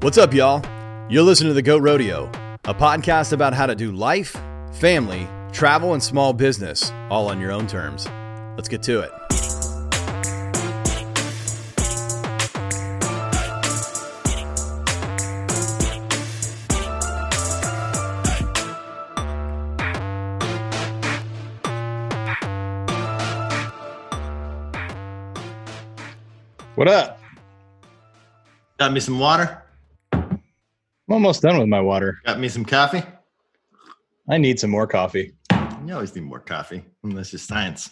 What's up, y'all? You're listening to The Goat Rodeo, a podcast about how to do life, family, travel, and small business all on your own terms. Let's get to it. What up? Got me some water. I'm almost done with my water. Got me some coffee. I need some more coffee. You always need more coffee. That's just science.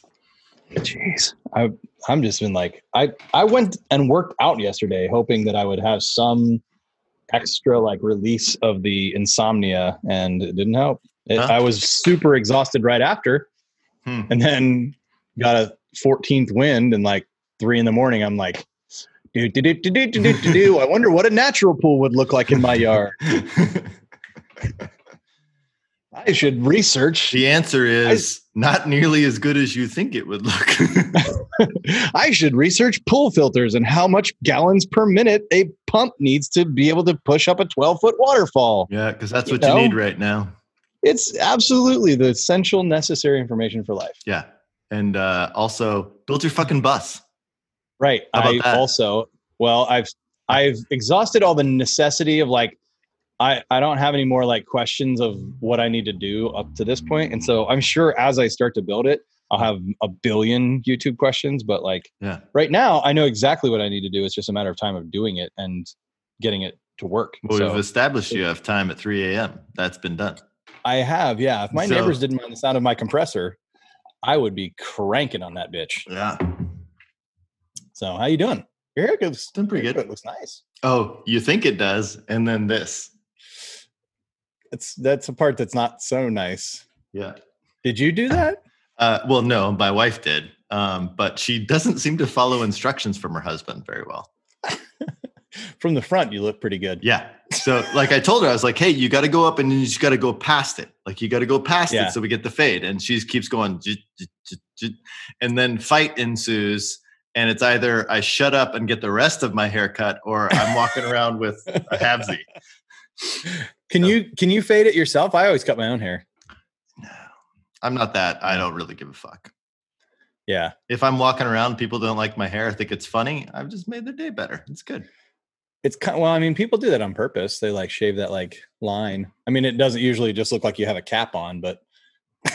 Jeez. I I'm just been like I I went and worked out yesterday hoping that I would have some extra like release of the insomnia and it didn't help. It, Huh? I was super exhausted right after Hmm. and then got a 14th wind and like 3 in the morning I'm like do do do do do do do do. I wonder what a natural pool would look like in my yard. I should research the answer is not nearly as good as you think it would look. I should research pool filters and how much gallons per minute a pump needs to be able to push up a 12 foot waterfall. yeah, because that's You what you need right now. It's absolutely the essential, necessary information for life. Yeah. And uh, also build your fucking bus. Right. I that? also, well, I've, I've exhausted all the necessity of like, I, I don't have any more like questions of what I need to do up to this point. And so I'm sure as I start to build it, I'll have a billion YouTube questions, but like Yeah. right now I know exactly what I need to do. It's just a matter of time of doing it and getting it to work. Well, So- we've established you have time at 3 a.m. That's been done. I have, yeah. If my So- neighbors didn't mind the sound of my compressor, I would be cranking on that bitch. Yeah. So, how you doing? Your haircut's Doing pretty good. It looks nice. Oh, you think it does. And then this. It's that's a part that's not so nice. Yeah. Did you do that? Uh, well, no, my wife did. Um, but she doesn't seem to follow instructions from her husband very well. From the front, you look pretty good. Yeah. So, like I told her, I was like, "Hey, you got to go up and you just got to go past it. Like you got to go past Yeah. it so we get the fade." And she keeps going, and then fight ensues. And it's either I shut up and get the rest of my haircut, or I'm walking around with a halvesy. Can So- you can you fade it yourself? I always cut my own hair. No, I'm not that. I don't really give a fuck. Yeah. If I'm walking around, people don't like my hair, think it's funny. I've just made their day better. It's good. It's kind of, well, I mean, people do that on purpose. They like shave that like line. I mean, it doesn't usually just look like you have a cap on, but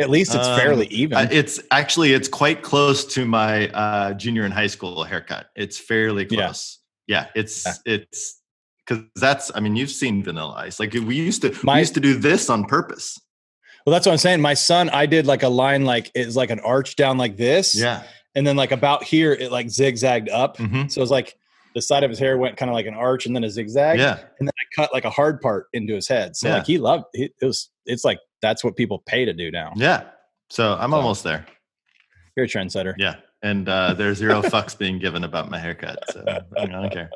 at least it's Um, fairly even. It's actually it's quite close to my uh, junior in high school haircut. It's fairly close. Yeah, it's Yeah. it's because that's. I mean, you've seen Vanilla Ice. Like we used to My- we used to do this on purpose. well, that's what I'm saying. My son, I did like a line like it's like an arch down like this. Yeah. And then like about here, it like zigzagged up. Mhm. So it was like the side of his hair went kind of like an arch and then a zigzag. Yeah. And then I cut like a hard part into his head. So Yeah. like he loved it. It was it's like that's what people pay to do now. Yeah. So I'm So- almost there. You're a trendsetter. Yeah. And uh, there's zero fucks being given about my haircut. So I don't care.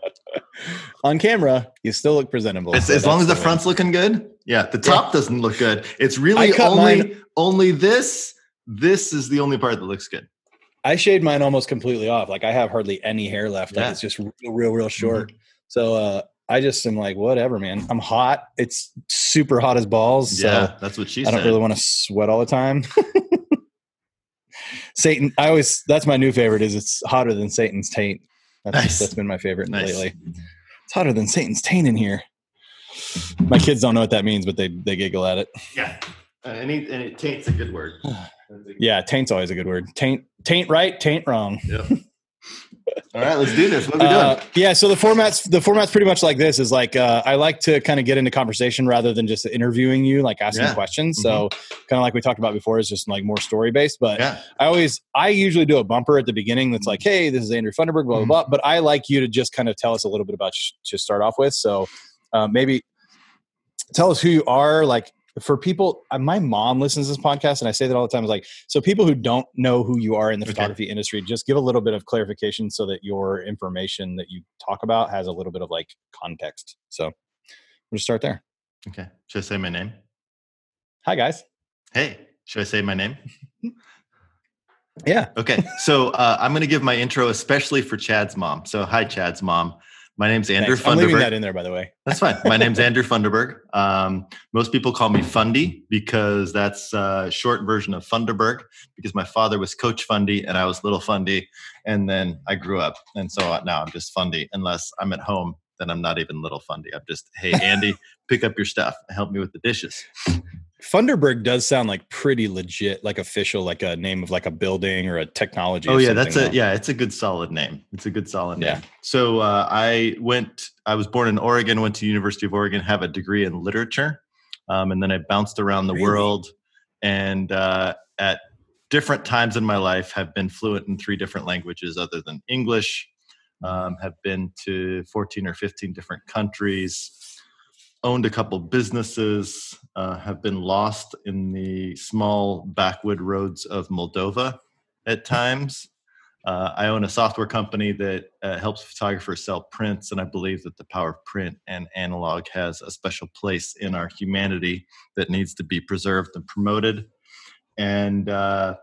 On camera, you still look presentable. As, so as long as the win. front's looking good. Yeah. The top doesn't look good. It's really only mine- only this. This is the only part that looks good. I shaved mine almost completely off. Like I have hardly any hair left. Like it's just real, real, real short. Mm-hmm. So uh I just am like, whatever, man. I'm hot. It's super hot as balls. So yeah, that's what she said. I don't said. really want to sweat all the time. Satan, I always that's my new favorite is it's hotter than Satan's taint. That's Nice. that's been my favorite Nice. lately. It's hotter than Satan's taint in here. My kids don't know what that means, but they they giggle at it. Yeah. Uh, and, it, and it taints a good word. Yeah, taint's always a good word. Taint taint right, taint wrong. Yep. All right, let's do this. What are we Uh, yeah, so the format's the format's pretty much like this. Is like uh, I like to kind of get into conversation rather than just interviewing you, like asking Yeah. Mm-hmm. questions. So kind of like we talked about before, is just like more story based. But Yeah. I always I usually do a bumper at the beginning that's like, hey, this is Andrew Funderburg, blah blah Mhm. blah. But I like you to just kind of tell us a little bit about sh- to start off with. So uh, maybe tell us who you are, like for people uh, my mom listens to this podcast and i say that all the time is like so people who don't know who you are in the Okay. photography industry just give a little bit of clarification so that your information that you talk about has a little bit of like context so we'll just start there Okay. Should I say my name? hi guys Hey, should I say my name? yeah Okay. So uh, I'm going to give my intro, especially for Chad's mom. So, hi, Chad's mom. My name's Andrew Thanks. I'm leaving that in there, by the way. That's fine. My name's Andrew Funderburg. Um, most people call me Fundy because that's a short version of Funderburg because my father was Coach Fundy and I was Little Fundy. And then I grew up. And so now I'm just Fundy. Unless I'm at home, then I'm not even Little Fundy. I'm just, hey, Andy, pick up your stuff help me with the dishes. Funderburg does sound like pretty legit, like official, like a name of like a building or a technology. Oh yeah, that's a yeah, it's a good solid name. It's a good solid name. Yeah. So uh, I went. I was born in Oregon. Went to University of Oregon. Have a degree in literature, um, and then I bounced around the Really? world. And uh, at different times in my life, have been fluent in three different languages other than English. Um, have been to fourteen or fifteen different countries. Owned a couple businesses. Uh, have been lost in the small backwood roads of Moldova at times. Uh, I own a software company that uh, helps photographers sell prints, and I believe that the power of print and analog has a special place in our humanity that needs to be preserved and promoted. And uh,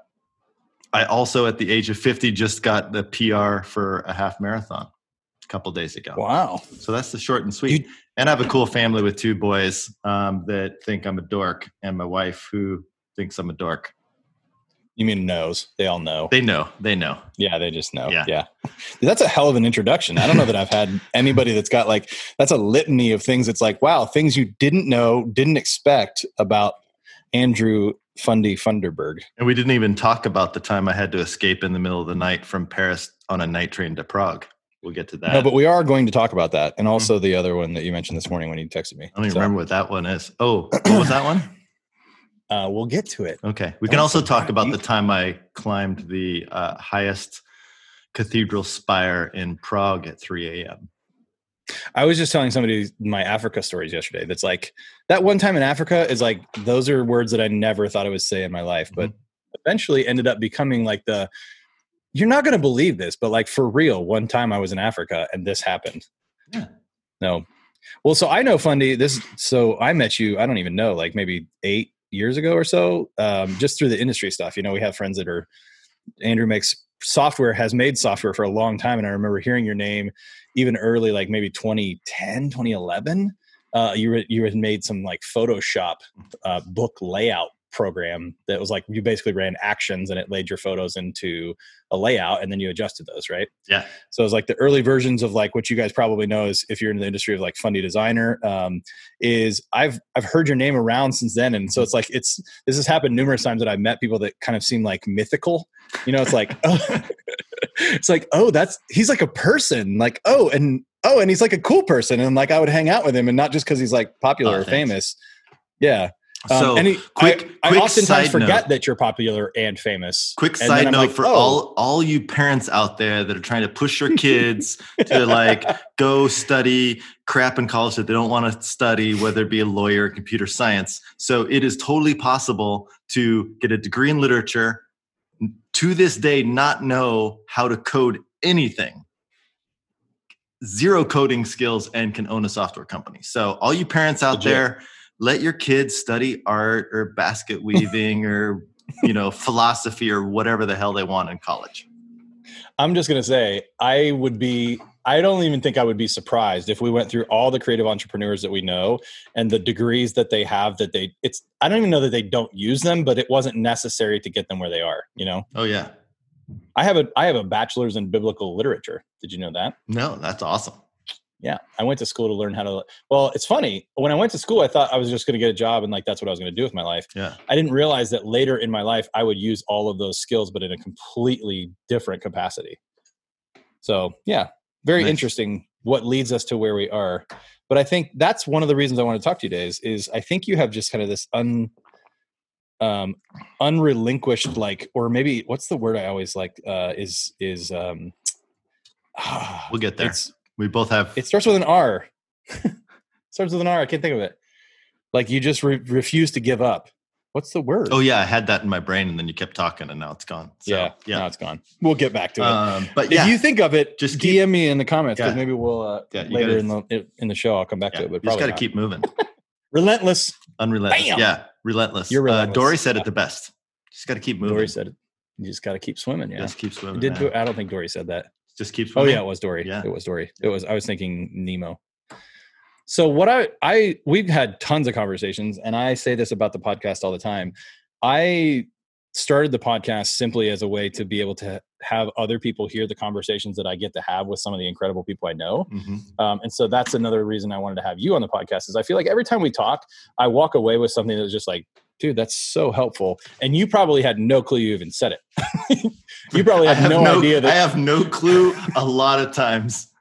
I also, at the age of 50, just got the PR for a half marathon a couple days ago. Wow. So that's the short and sweet. And I have a cool family with two boys um, that think I'm a dork, and my wife who thinks I'm a dork. You mean knows? They all know. They know. They know. yeah, they just know. Yeah. Yeah. That's a hell of an introduction. I don't know that I've had anybody that's got like that's a litany of things. It's like, wow, things you didn't know, didn't expect about Andrew Fundy Funderburg. And we didn't even talk about the time I had to escape in the middle of the night from Paris on a night train to Prague. We'll get to that. No, but we are going to talk about that, and also the other one that you mentioned this morning when you texted me. I don't even So, remember what that one is. Oh, what was that one? Uh, we'll get to it. Okay. We can also talk about the time I climbed the uh, highest cathedral spire in Prague at 3 a.m. I was just telling somebody my Africa stories yesterday. That's like that one time in Africa is like those are words that I never thought I would say in my life, but eventually ended up becoming like the you're not going to believe this, but like for real, one time I was in Africa and this happened. Yeah. No. Well, so I know Fundy. This so I met you. I don't even know, like maybe eight years ago or so, um, just through the industry stuff. You know, we have friends that are. Andrew makes software, has made software for a long time, and I remember hearing your name even early, like maybe 2010, 2011. Uh, you were, you had made some like Photoshop uh, book layout program that was like you basically ran actions and it laid your photos into a layout and then you adjusted those, right? Yeah. So it was like the early versions of like what you guys probably know is if you're in the industry of like Fundy Designer, um, is I've I've heard your name around since then, and so it's like it's this has happened numerous times that I've met people that kind of seem like mythical. You know, it's like oh, it's like oh that's he's like a person, like oh and oh and he's like a cool person, and like I would hang out with him, and not just because he's like popular Oh, or thanks. famous. Yeah. Um, So, he, quick- I, quick I oftentimes forget note. that you're popular and famous. Quick And side note like, for oh. all all you parents out there that are trying to push your kids to like go study crap in college that they don't want to study, whether it be a lawyer or computer science. So it is totally possible to get a degree in literature, to this day not know how to code anything. Zero coding skills and can own a software company. So all you parents out Legit. there, let your kids study art or basket weaving or you know philosophy or whatever the hell they want in college. I'm just gonna say I would be. I don't even think I would be surprised if we went through all the creative entrepreneurs that we know and the degrees that they have. That they, it's. I don't even know that they don't use them, but it wasn't necessary to get them where they are. You know, Oh yeah. I have a. I have a bachelor's in biblical literature. Did you know that? No, that's awesome. Yeah, I went to school to learn how to. Well, it's funny. When I went to school, I thought I was just going to get a job and like that's what I was going to do with my life. Yeah. I didn't realize that later in my life I would use all of those skills, but in a completely different capacity. So yeah, very Nice. interesting. What leads us to where we are, but I think that's one of the reasons I want to talk to you, Days. Is I think you have just kind of this un, um, unrelinquished like, or maybe what's the word I always like uh, is is um, We'll get there. It's, We both have it starts with an R. starts with an R. I can't think of it. Like you just re- refuse to give up. What's the word? Oh yeah, I had that in my brain and then you kept talking and now it's gone. So, yeah, Yeah. Now it's gone. We'll get back to it. Um, but if you think of it, Just just keep- DM me in the comments because Yeah. maybe we'll uh, Yeah, later gotta- in the in the show I'll come back yeah, to it. you But just probably got to keep moving. relentless. Unrelentless. Bam! Yeah, relentless. You're Uh, relentless. Dory said Yeah. it the best. Just got to keep moving. Dory said it. You just got to keep swimming. Yeah, Just keep swimming. Did. Do- I don't think Dory said that. Just keeps. Oh yeah, it was Dory. Yeah. It was Dory. It was. I was thinking Nemo. So what I I we've had tons of conversations, and I say this about the podcast all the time. I started the podcast simply as a way to be able to have other people hear the conversations that I get to have with some of the incredible people I know. Mhm. Um, and so that's another reason I wanted to have you on the podcast. Is I feel like every time we talk, I walk away with something that's just like, dude, that's so helpful. And you probably had no clue you even said it. you probably had have no, idea that I have no clue. A lot of times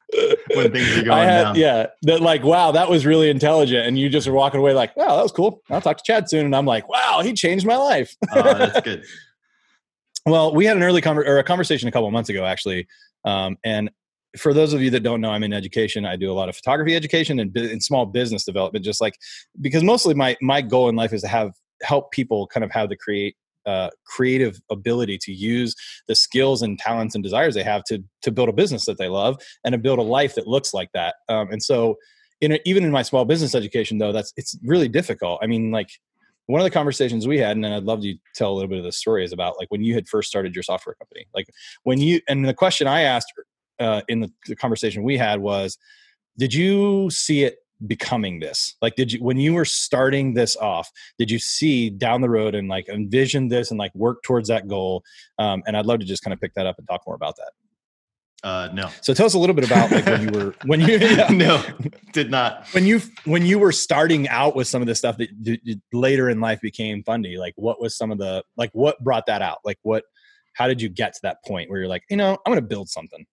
when things are going I had, down. yeah, that like, wow, that was really intelligent. And you just are walking away like, wow, that was cool. I'll talk to Chad soon. And I'm like, wow, he changed my life. Oh, that's good. Well, we had an early conver- or a conversation a couple of months ago, actually. Um, and for those of you that don't know, I'm in education. I do a lot of photography education and, bu- and small business development. Just like because mostly my my goal in life is to have help people kind of have the create uh, creative ability to use the skills and talents and desires they have to to build a business that they love and to build a life that looks like that. Um, and so, in a, even in my small business education, though, that's it's really difficult. I mean, like one of the conversations we had, and I'd love to tell a little bit of the story, is about like when you had first started your software company. Like when you, and the question I asked uh, in the, the conversation we had was, did you see it becoming this? Like, did you, when you were starting this off, did you see down the road and like envision this and like work towards that goal? Um, and I'd love to just kind of pick that up and talk more about that. Uh, no, So tell us a little bit about like when you were, when you, yeah no, did not. when you when you were starting out with some of the stuff that d- d- later in life became fundy like what was some of the like what brought that out like what how did you get to that point where you're like you know i'm gonna build something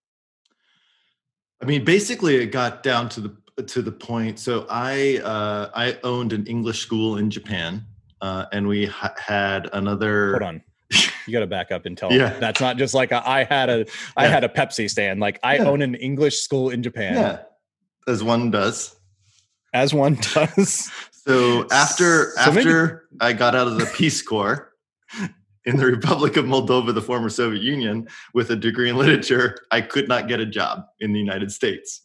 I mean, basically, it got down to the to the point. So I uh, I owned an English school in Japan, uh, and we ha- had another. hold on you gotta back up and tell Yeah. that's not just like a, i had a I Yeah. had a pepsi stand like i Yeah. own an english school in japan Yeah, as one does. as one does So after So maybe- after I got out of the Peace Corps in the Republic of Moldova, the former Soviet Union, with a degree in literature, I could not get a job in the United States.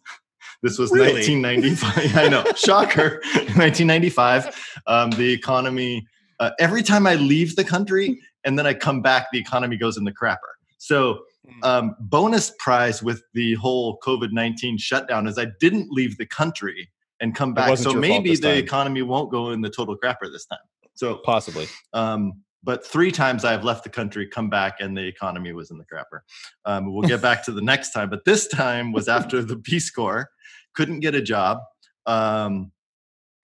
This was Really? 1995. I know, shocker. 1995. Um, the economy. Uh, every time I leave the country and then I come back, the economy goes in the crapper. So um, bonus prize with the whole COVID 19 shutdown is I didn't leave the country and come back. So maybe the time. economy won't go in the total crapper this time. So, possibly um, but three times I've left the country, come back, and the economy was in the crapper. Um, we'll get back to the next time, but this time was after the Peace Corps. Couldn't get a job. Um,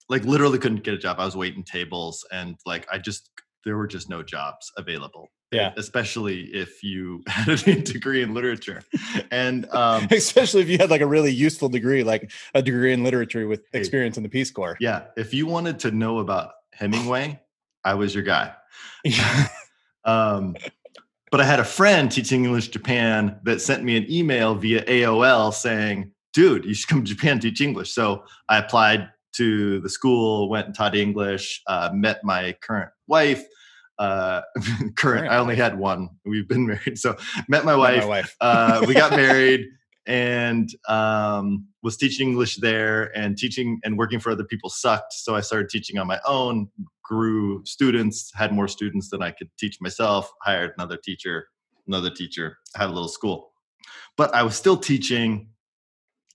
like literally couldn't get a job. I was waiting tables, and like I just there were just no jobs available. Yeah. especially if you had a degree in literature, and um, especially if you had like a really useful degree like a degree in literature with experience in the peace corps yeah, if you wanted to know about Hemingway, I was your guy. um, but I had a friend teaching English Japan that sent me an email via AOL saying, dude, you should come to Japan teach English. So I applied to the school, went and taught English, uh, met my current wife. Uh, current, I only had one. We've been married. So met my Met wife my wife uh, we got married and um, was teaching English there and teaching and working for other people sucked. So I started teaching on my own, grew students, had more students than I could teach myself, hired another teacher, another teacher, had a little school. But I was still teaching.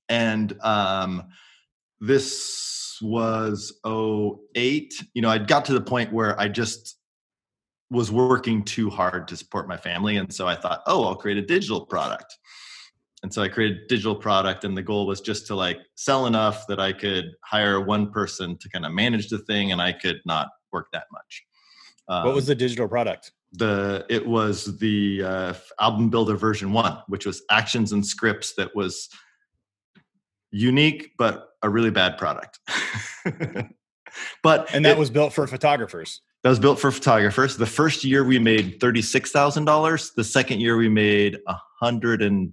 And um, this was 08. You know, I'd got to the point where I just was working too hard to support my family. And so I thought, oh, I'll create a digital product. And so I created a digital product, and the goal was just to like sell enough that I could hire one person to kind of manage the thing, and I could not work that much. what was Um, the digital product the? It was the uh, album builder version one, which was actions and scripts that was unique but a really bad product. but and that it- was built for photographers that was built for photographers. The first year we made thirty six thousand dollars. The second year we made a hundred and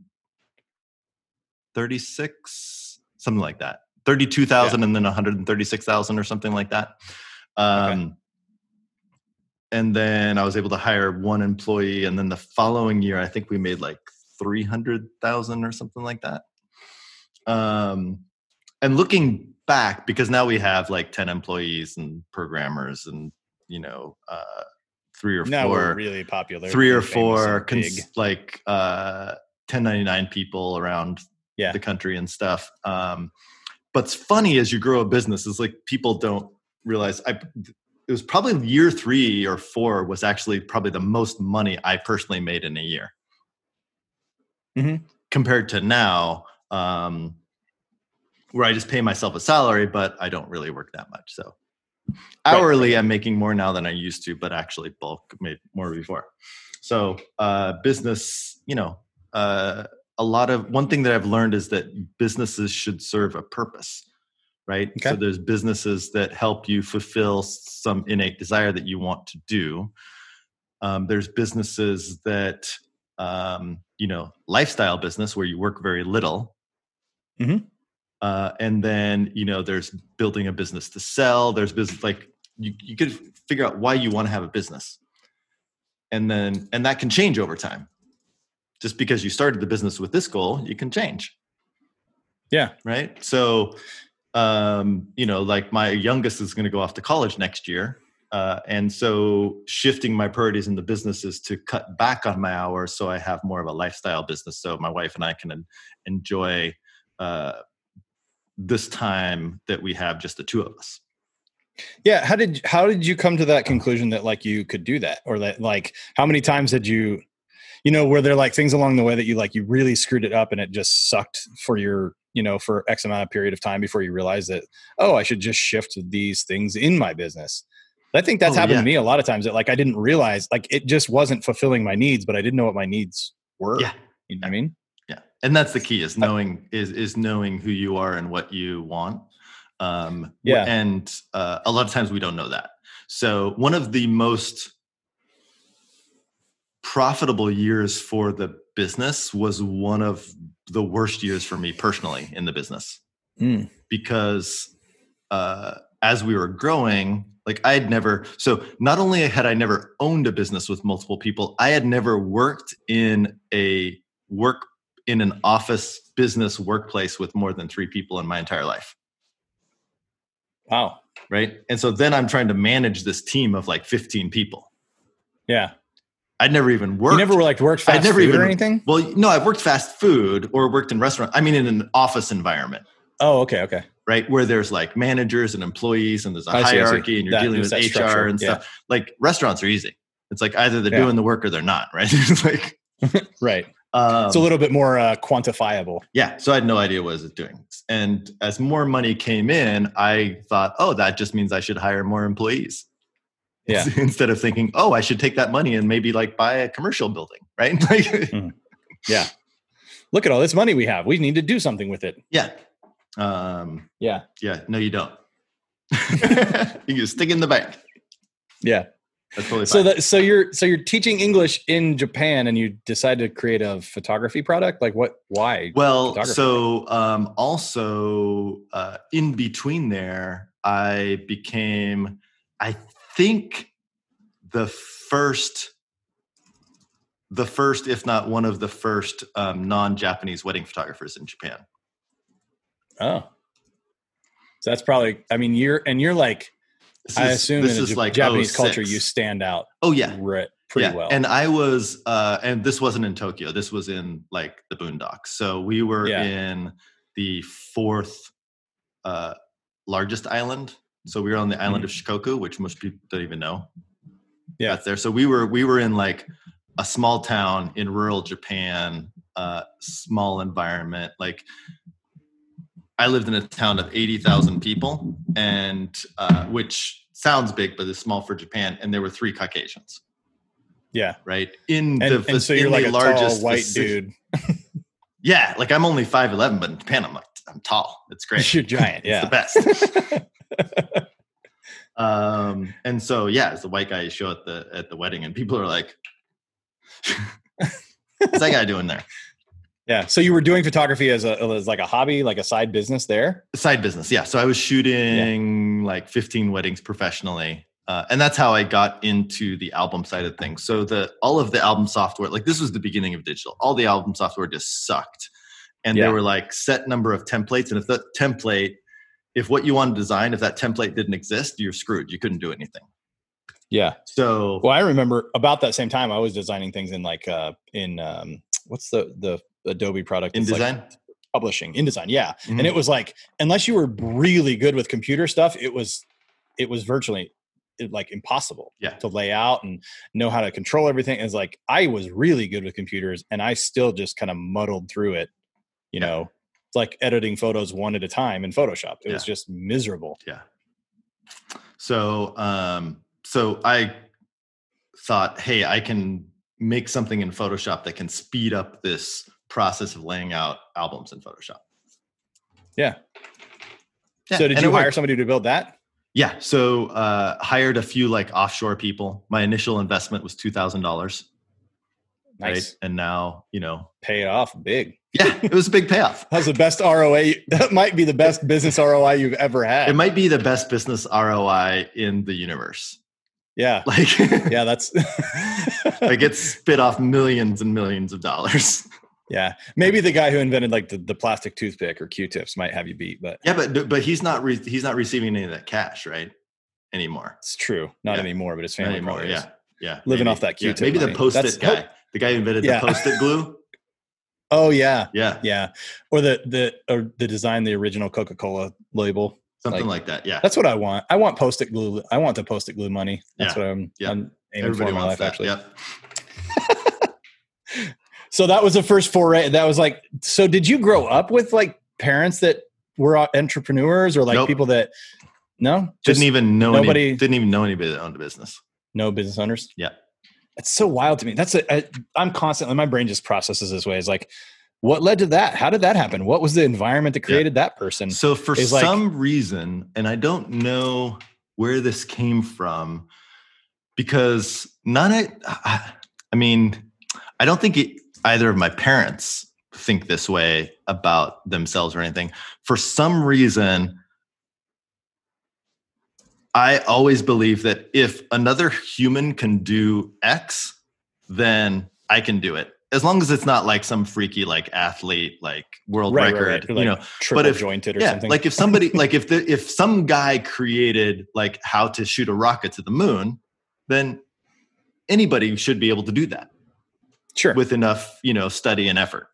thirty six, something like that. Thirty two thousand and then one hundred and thirty six thousand or something like that. Um, And then I was able to hire one employee, and then the following year I think we made like three hundred thousand or something like that. Um, and looking back, because now we have like ten employees and programmers and you know uh, three or now four really popular three or four cons- like uh 1099 people around Yeah. the country and stuff. Um, but it's funny as you grow a business is like people don't realize I it was probably year three or four was actually probably the most money I personally made in a year. Mhm. Compared to now, um, where I just pay myself a salary, but I don't really work that much. So hourly, I'm making more now than I used to, but actually bulk made more before. So uh, business, you know, uh, a lot of one thing that I've learned is that businesses should serve a purpose, right? So there's businesses that help you fulfill some innate desire that you want to do. Um, there's businesses that, um, you know, lifestyle business where you work very little. Mhm. Uh, and then, you know, there's building a business to sell. There's business like you, you could figure out why you want to have a business. And then, and that can change over time just because you started the business with this goal, you can change. Yeah. Right. So, um, you know, like my youngest is going to go off to college next year. Uh, and so shifting my priorities in the business is to cut back on my hours so I have more of a lifestyle business. So my wife and I can en- enjoy uh, this time that we have just the two of us. Yeah. How did how did you come to that conclusion that like you could do that, or that like how many times had you, you know, were there like things along the way that you like you really screwed it up and it just sucked for your you know for X amount of period of time before you realized that oh I should just shift these things in my business. I think that's Oh, happened yeah. to me a lot of times that like I didn't realize like it just wasn't fulfilling my needs, but I didn't know what my needs were. Yeah. You know what I mean? And that's the key is knowing is is knowing who you are and what you want. Um, Yeah. and uh, a lot of times we don't know that. So one of the most profitable years for the business was one of the worst years for me personally in the business Mm. because uh, as we were growing, like I had never, so not only had I never owned a business with multiple people, I had never worked in a work in an office business workplace with more than three people in my entire life. Wow. Right. And so then I'm trying to manage this team of like 15 people. Yeah. I'd never even worked. You never like worked I'd fast never food even- or anything? well, no, I've worked fast food or worked in restaurant. I mean, in an office environment. Oh, okay, okay. right? Where there's like managers and employees, and there's a I see, see. hierarchy, and you're That- dealing with HR structure, and yeah. stuff. Like restaurants are easy. It's like either they're Yeah. doing the work or they're not, right? it's like, Right. Um, it's a little bit more uh, quantifiable. yeah. So I had no idea what I was doing. And as more money came in, I thought, oh, that just means I should hire more employees. Yeah. Instead of thinking, oh, I should take that money and maybe like buy a commercial building, right? Like, Yeah. Look at all this money we have. We need to do something with it. yeah. Um, Yeah. yeah. No, you don't. you can stick in the bank. Yeah. That's totally fine. So that so you're so you're teaching English in Japan and you decide to create a photography product? Like what why? Well, so um, also uh, in between there, I became, I think, the first, the first, if not one of the first, um, non-Japanese wedding photographers in Japan. Oh. So that's probably I mean you're and you're like This I assume this in is a like Japanese culture you stand out Oh yeah, re- pretty yeah. well. And I was, uh, and this wasn't in Tokyo. This was in like the Boondocks. So we were Yeah. in the fourth uh, largest island. So we were on the island of Shikoku, which most people don't even know. Mm-hmm. Yeah. that's there. So we were we were in like a small town in rural Japan, uh, small environment. Like I lived in a town of eighty thousand people, and uh, which sounds big, but it's small for Japan. And there were three Caucasians yeah. right in And, the and so you're like a largest tall white dude. yeah like i'm only 5'11 but in japan i'm like i'm tall it's great You're giant. it's Yeah. the best um and so yeah as the white guy you show at the at the wedding and people are like what's that guy doing there yeah. So you were doing photography as a as like a hobby, like a side business there? side business yeah so i was shooting like 15 weddings professionally uh, and that's how i got into the album side of things so the all of the album software like this was the beginning of digital all the album software just sucked and Yeah. there were like set number of templates and if that template if what you want to design if that template didn't exist you're screwed you couldn't do anything Yeah. so Well, I remember about that same time I was designing things in like uh in um what's the the Adobe product. InDesign. Like publishing, InDesign, yeah. Mhm. And it was like, unless you were really good with computer stuff, it was it was virtually it, like impossible Yeah. to lay out and know how to control everything. It's like I was really good with computers, and I still just kind of muddled through it. You Yeah. know, it's like editing photos one at a time in Photoshop. It was just miserable. Yeah. So, um, so I thought, hey, I can make something in Photoshop that can speed up this process of laying out albums in Photoshop. Yeah. Yeah, so did you hire worked. somebody to build that? Yeah. So uh, hired a few like offshore people. My initial investment was two thousand dollars. Nice. Right. And now, you know, Pay it off big. yeah, it was a big payoff. That's the best ROA. That might be the best business ROI you've ever had. It might be the best business ROI in the universe. yeah. Like, Yeah. That's. like it spit off millions and millions of dollars. Yeah. Maybe the guy who invented like the, the plastic toothpick or Q-tips might have you beat, but Yeah, but but he's not re- he's not receiving any of that cash, right? Anymore. it's true. Not Yeah. anymore, but his Not family anymore. Yeah. Yeah. Living maybe. off that Q-tip Maybe the post-it That's- guy. The guy who invented Yeah. the post-it glue. Oh yeah. Yeah. Yeah. Or the the or the design the original Coca-Cola label. Something Like- like, that. Yeah. That's what I want. I want post-it glue. I want the post-it glue money. That's Yeah. what I'm, Yeah. I'm aiming Everybody for in my wants life that. actually. Yep. So that was the first foray. That was like so did you grow up with like parents that were entrepreneurs or like Nope. people that no? Didn't even know nobody- any, didn't even know anybody that owned a business. no business owners? Yeah. It's so wild to me. That's a, I, I'm constantly my brain just processes this way. It's like what led to that? How did that happen? What was the environment that created that person? So for like- some reason, and I don't know where this came from, because none of I I mean, I don't think it, either of my parents think this way about themselves or anything. For some reason, I always believe that if another human can do X, then I can do it. As long as it's not like some freaky like athlete like world Right, right, record, right. Or, you like, know, triple if- jointed or yeah, something. like if somebody like if the if some guy created like how to shoot a rocket to the moon, then anybody should be able to do that sure, with enough, you know, study and effort.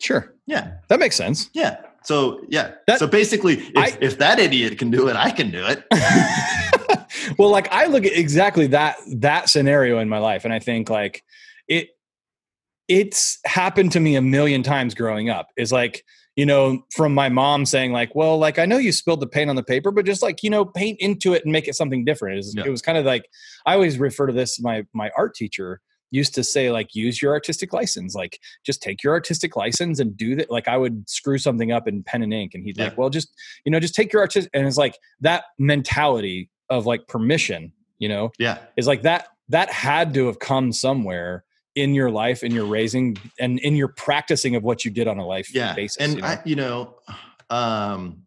sure, Yeah. that makes sense. Yeah. So yeah. That- so basically if, I- if that idiot can do it, I can do it. well, like I look at exactly that that scenario in my life, and I think like it it's happened to me a million times growing up. Is like you know from my mom saying like, well, like I know you spilled the paint on the paper, but just like you know paint into it and make it something different. It was, Yeah. it was kind of like I always refer to this. My my art teacher used to say like use your artistic license like just take your artistic license and do that like i would screw something up in pen and ink and he'd Yeah. like well just you know just take your artistic and it's like that mentality of like permission you know yeah. is like that that had to have come somewhere in your life in your raising and in your practicing of what you did on a life Yeah. basis and you know? I, you know, um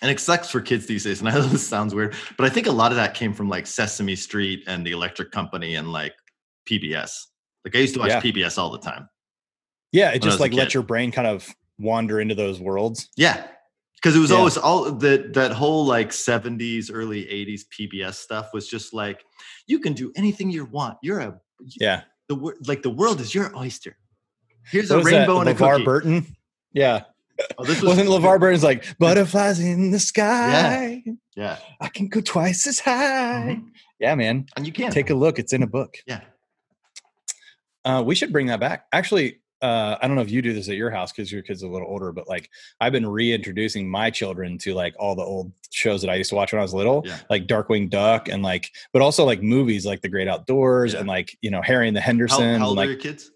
and it sucks for kids these days. And I know this sounds weird, but I think a lot of that came from like Sesame Street and the Electric Company and like PBS. Like I used to watch Yeah. PBS all the time. yeah it when I was just like let your brain kind of wander into those worlds Yeah. Because it was Yeah. always all that that whole like 70s, early 80s PBS stuff was just like, you can do anything you want. You're a yeah the like the world is your oyster. Here's what a rainbow that and a LeVar cookie. burton yeah Oh, this was, wasn't LeVar Burton's like butterflies in the sky Yeah. I can go twice as high Mhm. yeah man And you can. take a look it's in a book yeah. Uh, we should bring that back. Actually, uh, I don't know if you do this at your house because your kid's are a little older, but like I've been reintroducing my children to like all the old shows that I used to watch when I was little, Yeah. like Darkwing Duck and like, but also like movies like The Great Outdoors Yeah. and like you know Harry and the How, Hendersons. how old and, are your kids?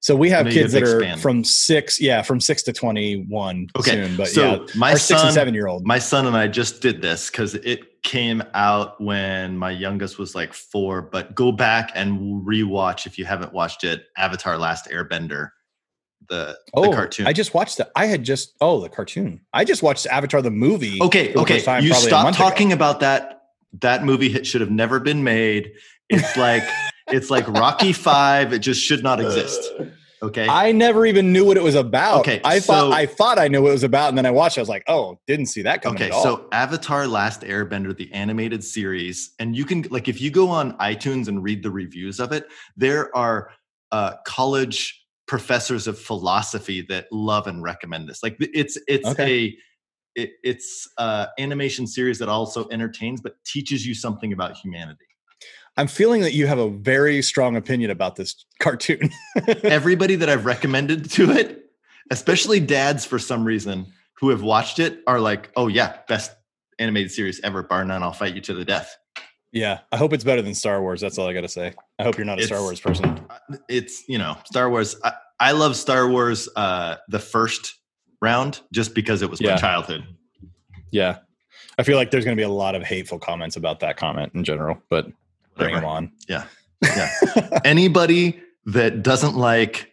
so, we have kids that have are from six, yeah, from six to twenty one Okay. soon. But so yeah, my our six and seven year old. my son and I just did this because it came out when my youngest was like four. But go back and rewatch if you haven't watched it. Avatar: Last Airbender, the Oh, the cartoon. I just watched that. I had just oh the cartoon. I just watched Avatar the movie. okay, the okay. time You stop month ago. talking about that. That movie hit, should have never been made. It's like it's like Rocky Five. It just should not exist. Okay. I never even knew what it was about. Okay, I thought I thought I knew what it was about, and then I watched. it. I was like, oh, didn't see that coming Okay, at all. so Avatar Last Airbender, the animated series, and you can like if you go on iTunes and read the reviews of it, there are uh, college professors of philosophy that love and recommend this. Like it's it's Okay. a it, it's a animation series that also entertains but teaches you something about humanity. I'm feeling that you have a very strong opinion about this cartoon. Everybody that I've recommended to it, especially dads for some reason who have watched it, are like, "Oh yeah, best animated series ever, bar none. I'll fight you to the death." yeah, I hope it's better than Star Wars. That's all I got to say. I hope you're not a Star Wars person. it's you know Star Wars. I, I love Star Wars. Uh, the first round just because it was Yeah. my childhood. Yeah. I feel like there's going to be a lot of hateful comments about that comment in general, but bring them Whatever. on. Yeah. Yeah. Anybody that doesn't like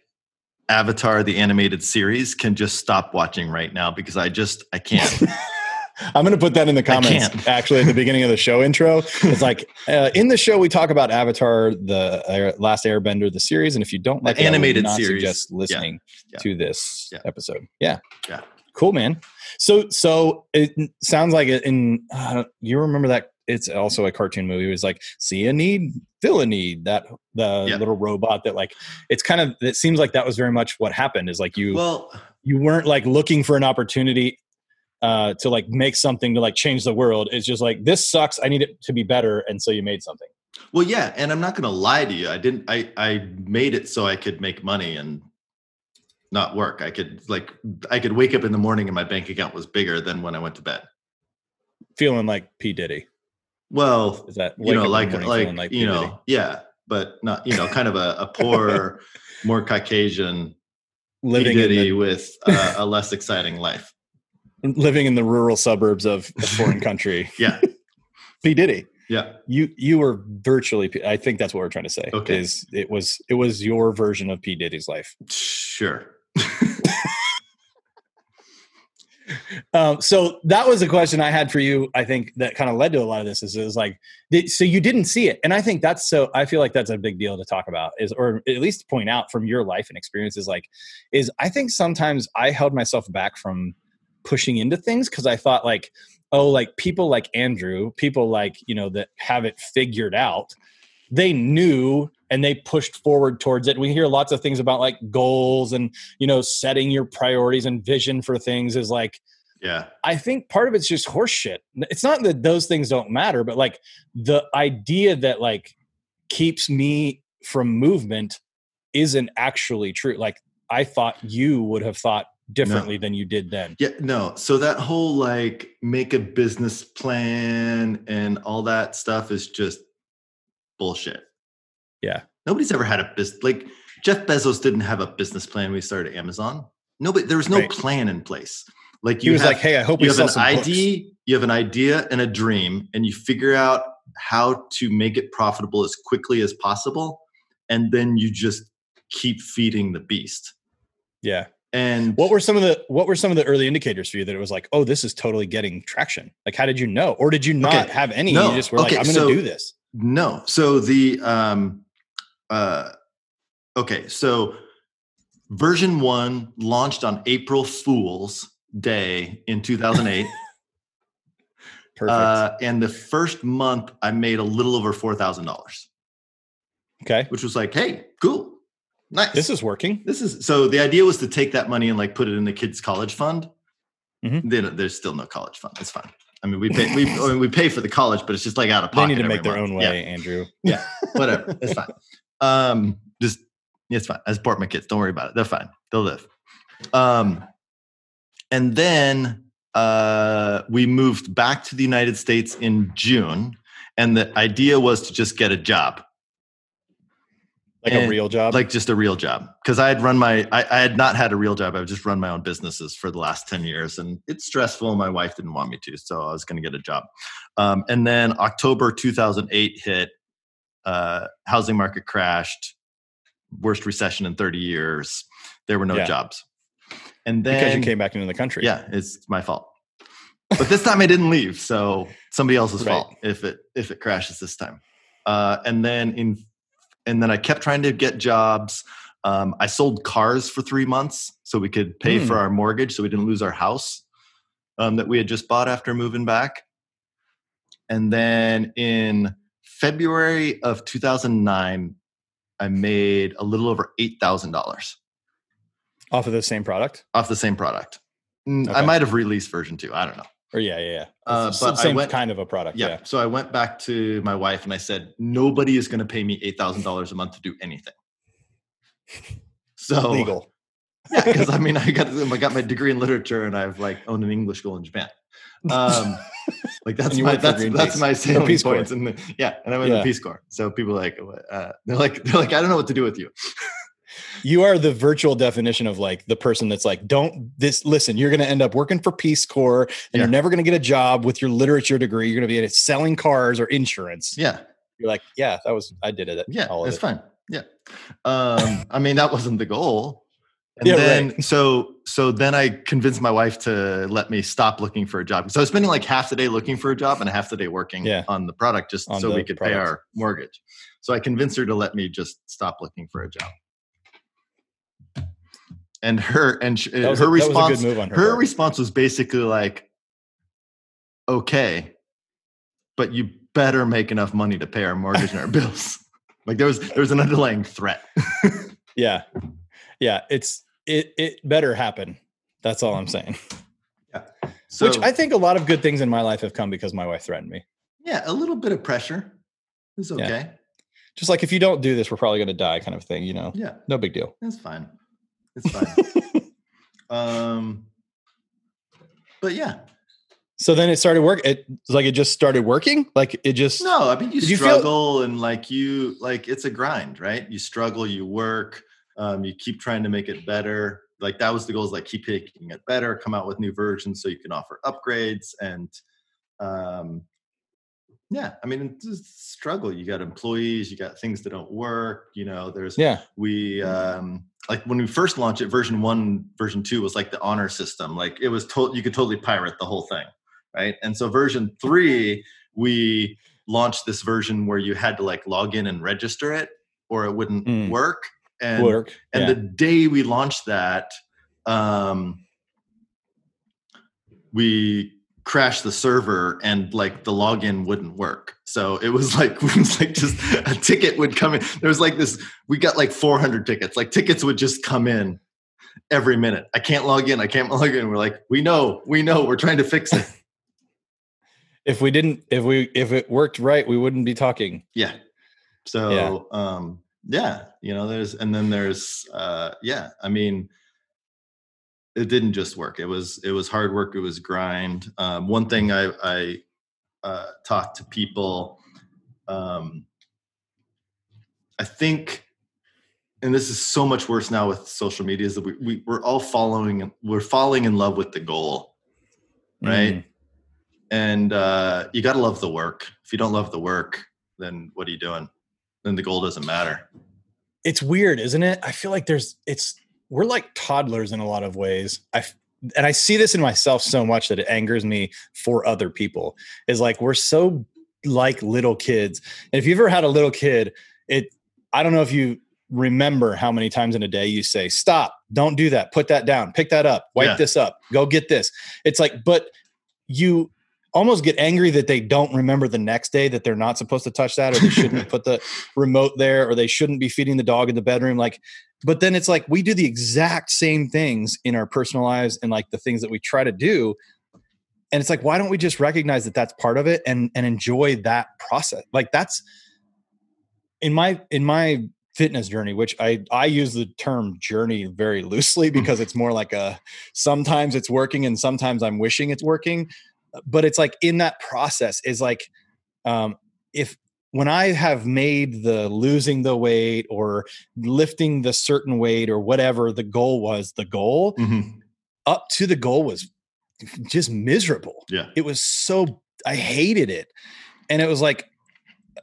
Avatar the animated series can just stop watching right now because I just I can't. I'm going to put that in the comments actually at the beginning of the show intro. It's like uh, in the show we talk about Avatar, the uh, Last Airbender, the series, and if you don't like it, I would animated not series. suggest listening Yeah. to this Yeah. episode. Yeah, Yeah. cool, man. So, so it sounds like it in uh, you remember that it's also a cartoon movie. It was like see a need, fill a need. That the Yeah. little robot that like it's kind of it seems like that was very much what happened. Is like you well, you weren't like looking for an opportunity uh to like make something to like change the world it's just like this sucks i need it to be better and so you made something well, yeah, and I'm not going to lie to you. I didn't. I I made it so I could make money and not work. I could like I could wake up in the morning and my bank account was bigger than when I went to bed. feeling like p diddy Well, is that you know, the like like, you know, yeah, but not you know, kind of a, a poor, more Caucasian living the, with uh, a less exciting life. living in the rural suburbs of a foreign country. Yeah, p. Diddy yeah, you you were virtually I think that's what we're trying to say Okay. is it was it was your version of p. Diddy's life. Sure. Um, so that was a question I had for you. I think that kind of led to a lot of this. Is, is like, so you didn't see it, and I think that's so. I feel like that's a big deal to talk about, is or at least point out from your life and experiences. Like, is I think sometimes I held myself back from pushing into things because I thought like, oh, like people like Andrew, people like you know that have it figured out. They knew and they pushed forward towards it. We hear lots of things about like goals and you know setting your priorities and vision for things is like Yeah, I think part of it's just horseshit. It's not that those things don't matter, but like the idea that like keeps me from movement isn't actually true. Like I thought you would have thought differently than you did then. yeah. No, so that whole like make a business plan and all that stuff is just bullshit. Yeah. Nobody's ever had a business like Jeff Bezos didn't have a business plan when he started Amazon. Nobody, there was no Right. plan in place. Like He you was have, like, "Hey, I hope you we have an some books." idea, you have an idea and a dream, and you figure out how to make it profitable as quickly as possible, and then you just keep feeding the beast. Yeah. And What were some of the what were some of the early indicators for you that it was like, oh, this is totally getting traction? Like, how did you know, or did you not Okay. have any? No. You just were like, Okay, I'm going to so- do this. No. So the um uh okay, so version 1 launched on April Fools Day in 2008. Perfect. uh and the first month I made a little over $4,000, okay, which was like, "Hey, cool. Nice." this is working. this is so the idea was to take that money and like put it in the kids college fund. Mhm. They there's still no college fund. It's fine. I mean, we pay we I mean, we pay for the college, but it's just like out of pocket. They need to make their month. own Yeah. way, Andrew. yeah, whatever. It's fine. Um, just it's fine. I support my kids. Don't worry about it. They're fine. They'll live. Um, and then uh, we moved back to the United States in June, and the idea was to just get a job, Like a real job. like just a real job, because I had run my I, I had not had a real job. I've just run my own businesses for the last ten years, and it's stressful. My wife didn't want me to, so I was going to get a job. Um, and then October 2008 hit. Uh, housing market crashed. Worst recession in 30 years. There were no Yeah. jobs. And then because you came back into the country. yeah, it's my fault. But this time I didn't leave, so somebody else's Right. fault if it if it crashes this time. Uh, and then in and then I kept trying to get jobs. Um, I sold cars for three months so we could pay Hmm. for our mortgage, so we didn't lose our house um, that we had just bought after moving back. And then in February of 2009, I made a little over eight thousand dollars. off of the same product. off the same product. Mm, I might have released version two. I don't know. Or yeah, yeah, yeah. Uh, It's but the same went- kind of a product. Yeah. Yeah. So I went back to my wife and I said, nobody is going to pay me eight thousand dollars a month to do anything. So Legal. yeah, because I mean, I got I got my degree in literature and I've like owned an English school in Japan. Um, like that's my that's that's my salient Peace points. And yeah, and I went Yeah. to Peace Corps. So people are like uh, they're like they're like I don't know what to do with you. You are the virtual definition of like the person that's like, don't this listen, you're gonna end up working for Peace Corps and Yeah. you're never gonna get a job with your literature degree. You're gonna be selling cars or insurance. Yeah, You're like, yeah, that was I did it. yeah, it's it. fine. Yeah, um, I mean that wasn't the goal. And Yeah, then right. so so then I convinced my wife to let me stop looking for a job. So I was spending like half the day looking for a job and half the day working Yeah. on the product just On so we could pay our mortgage. So I convinced her to let me just stop looking for a job. And her and her a, response good move on her. her response was basically like okay but you better make enough money to pay our mortgage and our bills like there was there was an underlying threat yeah. Yeah. It's it it better happen. That's all I'm saying. Yeah. So Which I think a lot of good things in my life have come because my wife threatened me. yeah a little bit of pressure is Yeah. okay Just like if you don't do this, we're probably gonna die, kind of thing, you know. yeah, No big deal. that's fine it's fine um but yeah So then it started work. It like it just started working. Like it just no i mean you Did you feel- struggle and like you like it's a grind right you struggle you work um, you keep trying to make it better like that was the goal is like keep making it better come out with new versions so you can offer upgrades and um yeah i mean it's a struggle you got employees you got things that don't work you know there's yeah. we um like when we first launched it version one version two was like the honor system like it was told you could totally pirate the whole thing right and so version three we launched this version where you had to like log in and register it or it wouldn't Mm. work and Work. and yeah. the day we launched that um we crashed the server and like the login wouldn't work. So it was like it was like just a ticket would come in. There was like this we got like 400 tickets. Like tickets would just come in every minute. I can't log in i can't log in. We're like we know we know we're trying to fix it. If we didn't if we if it worked right, we wouldn't be talking. yeah. So um yeah you know there's and then there's uh yeah i mean it didn't just work it was it was hard work it was grind um one thing i i uh talked to people um i think and this is so much worse now with social media is that we, we we're all following we're falling in love with the goal right Mm. and uh you got to love the work if you don't love the work then what are you doing then the goal doesn't matter It's weird, isn't it? I feel like there's it's we're like toddlers in a lot of ways. I and I see this in myself so much that it angers me for other people. Is like we're so like little kids. And if you've ever had a little kid, it I don't know if you remember how many times in a day you say, stop, don't do that, put that down, pick that up, wipe Yeah. this up, go get this. It's like, but you almost get angry that they don't remember the next day that they're not supposed to touch that or they shouldn't put the remote there or they shouldn't be feeding the dog in the bedroom. Like, but then it's like we do the exact same things in our personal lives and like the things that we try to do. And it's like, why don't we just recognize that that's part of it and and enjoy that process? Like that's in my in my fitness journey which i i use the term journey very loosely mm. because it's more like a sometimes it's working and sometimes i'm wishing it's working but it's like in that process is like um if when i have made the losing the weight or lifting the certain weight or whatever the goal was the goal up to the goal was just miserable. Yeah. It was so i hated it. And it was like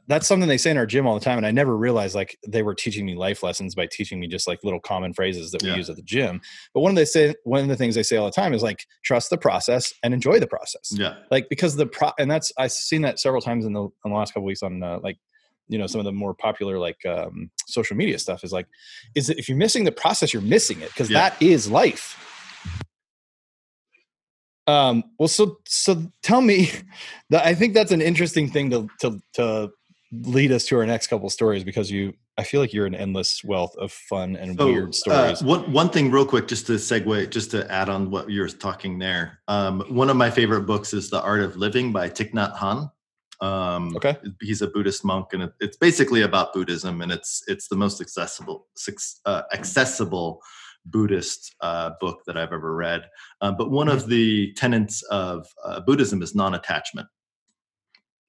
that's something they say in our gym all the time and i never realized like they were teaching me life lessons by teaching me just like little common phrases that we Yeah. use at the gym but one of they say one of the things they say all the time is like trust the process and enjoy the process yeah like because the pro and that's i've seen that several times in the, in the last couple weeks on uh, like you know some of the more popular like um, social media stuff is like is that if you're missing the process you're missing it because Yeah. that is life um well so so tell me that i think that's an interesting thing to to to lead us to our next couple stories because you I feel like you're an endless wealth of fun and So, weird stories. Uh, one one thing, real quick, just to segue, just to add on what you were talking there. Um, one of my favorite books is The Art of Living by Thich Nhat Hanh. Um, Okay. he's a Buddhist monk, and it, it's basically about Buddhism, and it's it's the most accessible uh, accessible Buddhist uh, book that I've ever read. Um, but one of the tenets of uh, Buddhism is non-attachment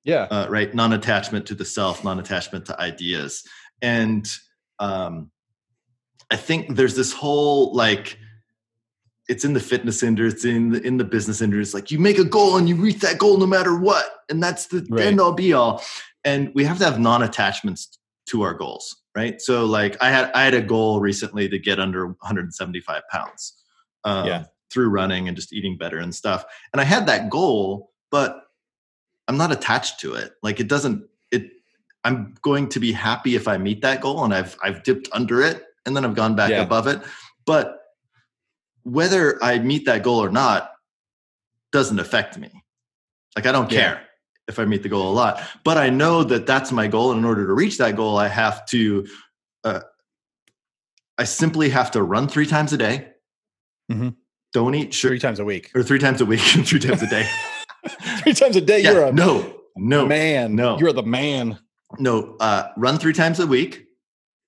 yeah. uh, right? Non-attachment to the self, non-attachment to ideas, and um, I think there's this whole like it's in the fitness industry, it's in the in the business industry. It's like you make a goal and you reach that goal no matter what, and that's the Right. end all be all. And we have to have non-attachments to our goals, right? So like I had I had a goal recently to get under 175 pounds. Um, Yeah. Through running and just eating better and stuff. And I had that goal, but I'm not attached to it. Like it doesn't it I'm going to be happy if I meet that goal and I've I've dipped under it and then I've gone back Yeah. above it. But whether I meet that goal or not doesn't affect me. Like I don't Yeah. care if I meet the goal a lot, but I know that that's my goal. And in order to reach that goal, I have to, uh, I simply have to run three times a day. Mm-hmm. Don't eat sugar Three times a week. or three times a week, three times a day. Three times a day. Yeah, you're a no, no, man. no. You're the man. no. Uh, run three times a week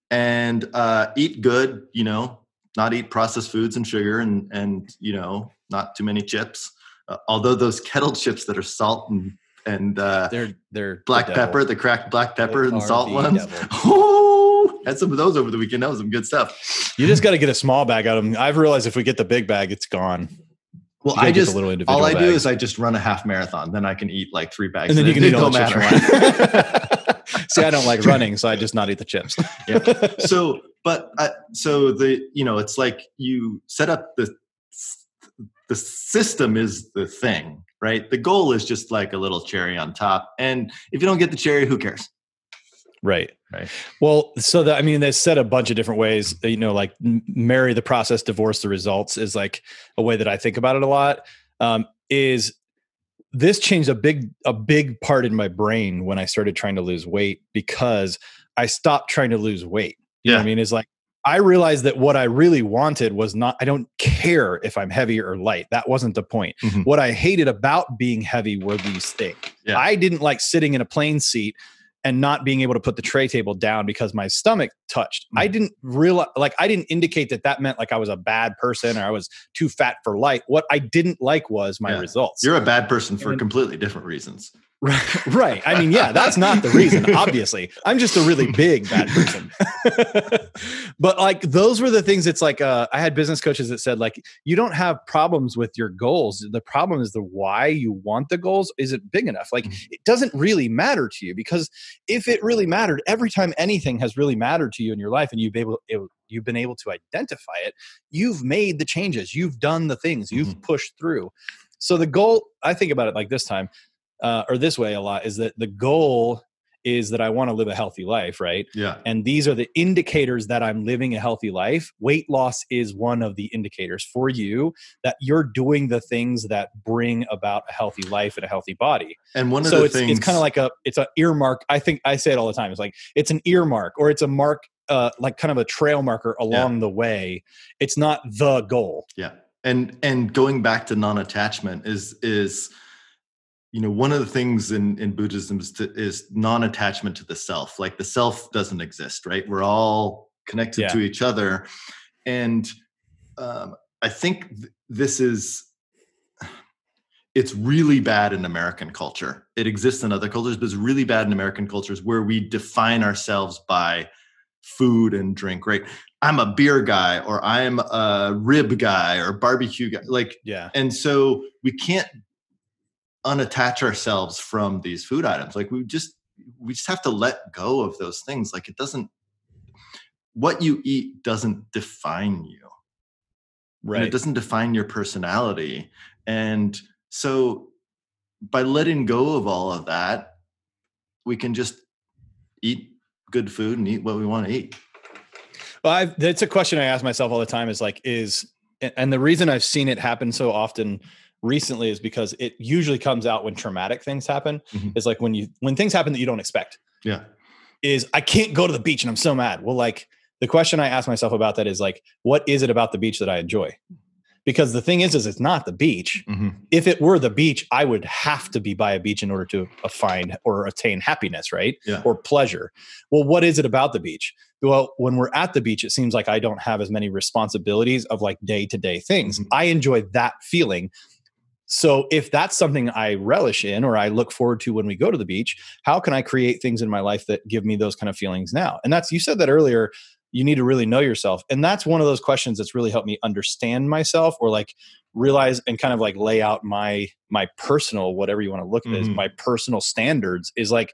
and uh, eat good. You know, not eat processed foods and sugar, and and you know, not too many chips. Uh, although those kettle chips that are salt and and uh, They're they're black devil. pepper, the cracked black pepper They and salt the ones. Oh, had some of those over the weekend. That was some good stuff. You just got to get a small bag out of them. I've realized if we get the big bag, it's gone. Well, I just all I do is I just run a half marathon. Then I can eat like three bags, and then you can eat all the chips you. See, I don't like running, so I just not eat the chips. yeah. so but uh, so the you know it's like you set up the the system is the thing right the goal is just like a little cherry on top and if you don't get the cherry who cares Right. Right. Well, so that I mean, they said a bunch of different ways. You know, like marry the process, divorce the results is like a way that I think about it a lot. Um, is this changed a big a big part in my brain when I started trying to lose weight because I stopped trying to lose weight. You know what I mean? Is like I realized that what I really wanted was not. I don't care if I'm heavy or light. That wasn't the point. Mhm. What I hated about being heavy were these things. Yeah. I didn't like sitting in a plane seat and not being able to put the tray table down because my stomach touched. I Mhm. didn't realize, like, I didn't indicate that that meant like I was a bad person or I was too fat for light. What I didn't like was my Yeah. results. you're a bad person for And- completely different reasons Right, right. I mean, yeah, that's not the reason, obviously. I'm just a really big bad person. but like those were the things it's like uh I had business coaches that said like you don't have problems with your goals. The problem is the why you want the goals isn't big enough? Like Mhm. it doesn't really matter to you because if it really mattered, every time anything has really mattered to you in your life and you've been able it, you've been able to identify it, you've made the changes, you've done the things, you've pushed through. So the goal, I think about it like this time uh, or this way a lot is that the goal is that I want to live a healthy life, right? yeah And these are the indicators that I'm living a healthy life. Weight loss is one of the indicators for you that you're doing the things that bring about a healthy life and a healthy body. and one of So the it's things it's kind of like a it's an earmark. I think I say it all the time. It's like it's an earmark or it's a mark uh like kind of a trail marker along the way. It's not the goal. Yeah. And and going back to non-attachment is is you know one of the things in in Buddhism is, to, is non-attachment to the self. Like the self doesn't exist, right? We're all connected Yeah. to each other, and um, I think th- this is it's really bad in American culture. It exists in other cultures, but it's really bad in American cultures where we define ourselves by food and drink, right? I'm a beer guy or I'm a rib guy or barbecue guy. Like, Yeah. and so we can't unattach ourselves from these food items. Like we just we just have to let go of those things. Like it doesn't what you eat doesn't define you. and Right. it doesn't define your personality. And so by letting go of all of that, we can just eat good food and eat what we want to eat. Well, I've, that's a question I ask myself all the time is like, is, and the reason I've seen it happen so often recently is because it usually comes out when traumatic things happen. Mhm. Is like when you, when things happen that you don't expect. Yeah. is I can't go to the beach and I'm so mad. Well, like the question I ask myself about that is like, what is it about the beach that I enjoy? Because the thing is, is it's not the beach. Mm-hmm. If it were the beach, I would have to be by a beach in order to find or attain happiness, right? Yeah. Or pleasure. Well, what is it about the beach? Well, when we're at the beach, it seems like I don't have as many responsibilities of like day to day things. Mhm. I enjoy that feeling. So if that's something I relish in or I look forward to when we go to the beach, how can I create things in my life that give me those kind of feelings now? And that's you said that earlier, you need to really know yourself. And that's one of those questions that's really helped me understand myself or like realize and kind of like lay out my my personal whatever you want to look at as Mhm. my personal standards is like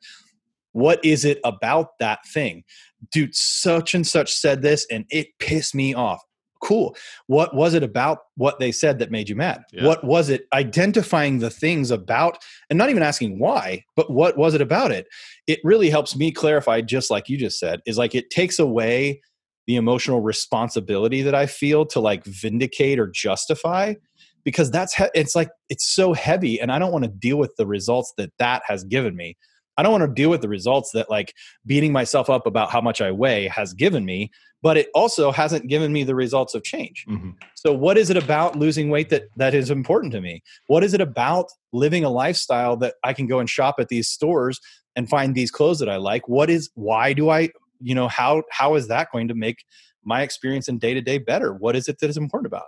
what is it about that thing? Dude, such and such said this and it pissed me off. Cool. What was it about what they said that made you mad? Yeah. What was it identifying the things about and not even asking why, but what was it about it? It really helps me clarify, just like you just said, is like it takes away the emotional responsibility that I feel to like vindicate or justify because that's he- it's like it's so heavy and I don't want to deal with the results that that has given me. I don't want to deal with the results that like beating myself up about how much I weigh has given me, but it also hasn't given me the results of change. Mm-hmm. So what is it about losing weight that that is important to me? What is it about living a lifestyle that I can go and shop at these stores and find these clothes that I like? What is why do I, you know, how how is that going to make my experience in day to day better? What is it that is important about?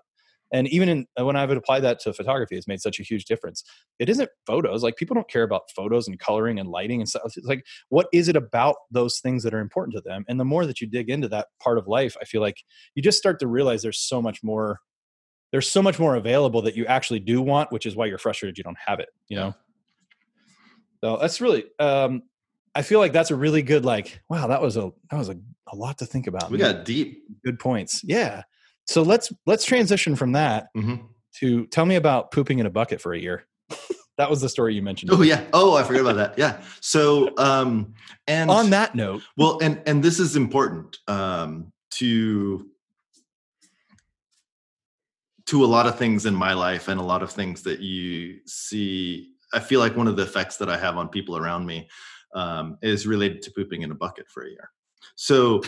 And even in, when I've applied that to photography, it's made such a huge difference. It isn't photos; like people don't care about photos and coloring and lighting and stuff. It's like, what is it about those things that are important to them? And the more that you dig into that part of life, I feel like you just start to realize there's so much more there's so much more available that you actually do want which is why you're frustrated you don't have it you know so that's really um i feel like that's a really good like wow that was a that was a, a lot to think about We got deep. good points yeah so let's let's transition from that Mhm. to tell me about pooping in a bucket for a year that was the story you mentioned Oh yeah. Oh, I forgot about that. Yeah. So um and on that note Well, and and this is important um, to to a lot of things in my life and a lot of things that you see. I feel like one of the effects that I have on people around me um, is related to pooping in a bucket for a year. So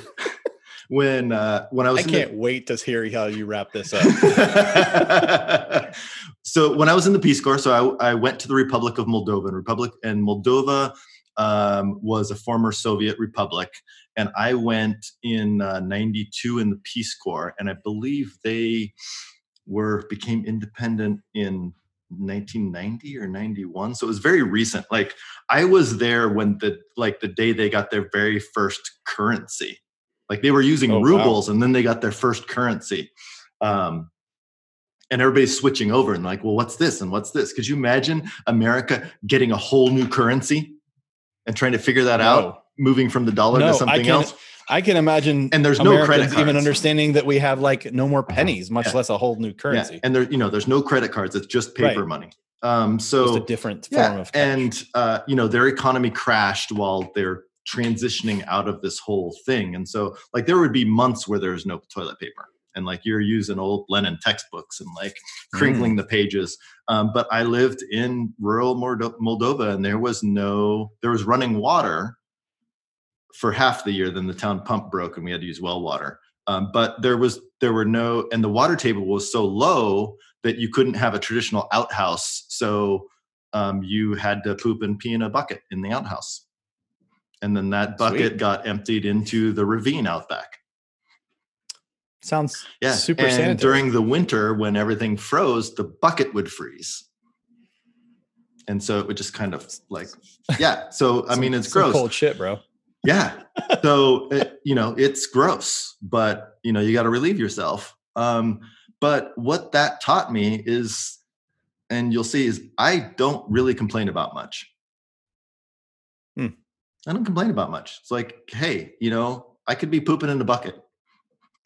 when uh, when I was i can't wait to hear how you wrap this up. So when I was in the Peace Corps, so I, I went to the Republic of Moldova, and Republic and Moldova um, was a former Soviet republic, and I went in '92 in the Peace Corps, and I believe they were became independent in 1990 or 91 so it was very recent. Like i was there when the like the day they got their very first currency like they were using Oh, wow. rubles and then they got their first currency um and everybody's switching over and like well what's this and what's this could you imagine america getting a whole new currency and trying to figure that No. out moving from the dollar No, to I something can't- else I can imagine, And there's no credit Americans even understanding that we have like no more pennies, much Yeah. less a whole new currency. yeah and there you know there's no credit cards it's just paper Right. money um so Just a different form yeah, of cash. and uh, you know their economy crashed while they're transitioning out of this whole thing. And so like there would be months where there's no toilet paper and like you're using old lenin textbooks and like Mm. crinkling the pages. Um, but i lived in rural moldova and there was no there was running water for half the year then the town pump broke and we had to use well water. Um, but there was there were no and the water table was so low that you couldn't have a traditional outhouse. So um, you had to poop and pee in a bucket in the outhouse and then that bucket Sweet. got emptied into the ravine out back Sounds yeah super and sanitary. during the winter when everything froze the bucket would freeze and so it would just kind of like yeah so i Some- mean it's some gross cold shit, bro. yeah. So it, you know, it's gross, but you know, you got to relieve yourself. Um, but what that taught me is, and you'll see, is I don't really complain about much. I don't complain about much. It's like, hey, you know, I could be pooping in a bucket,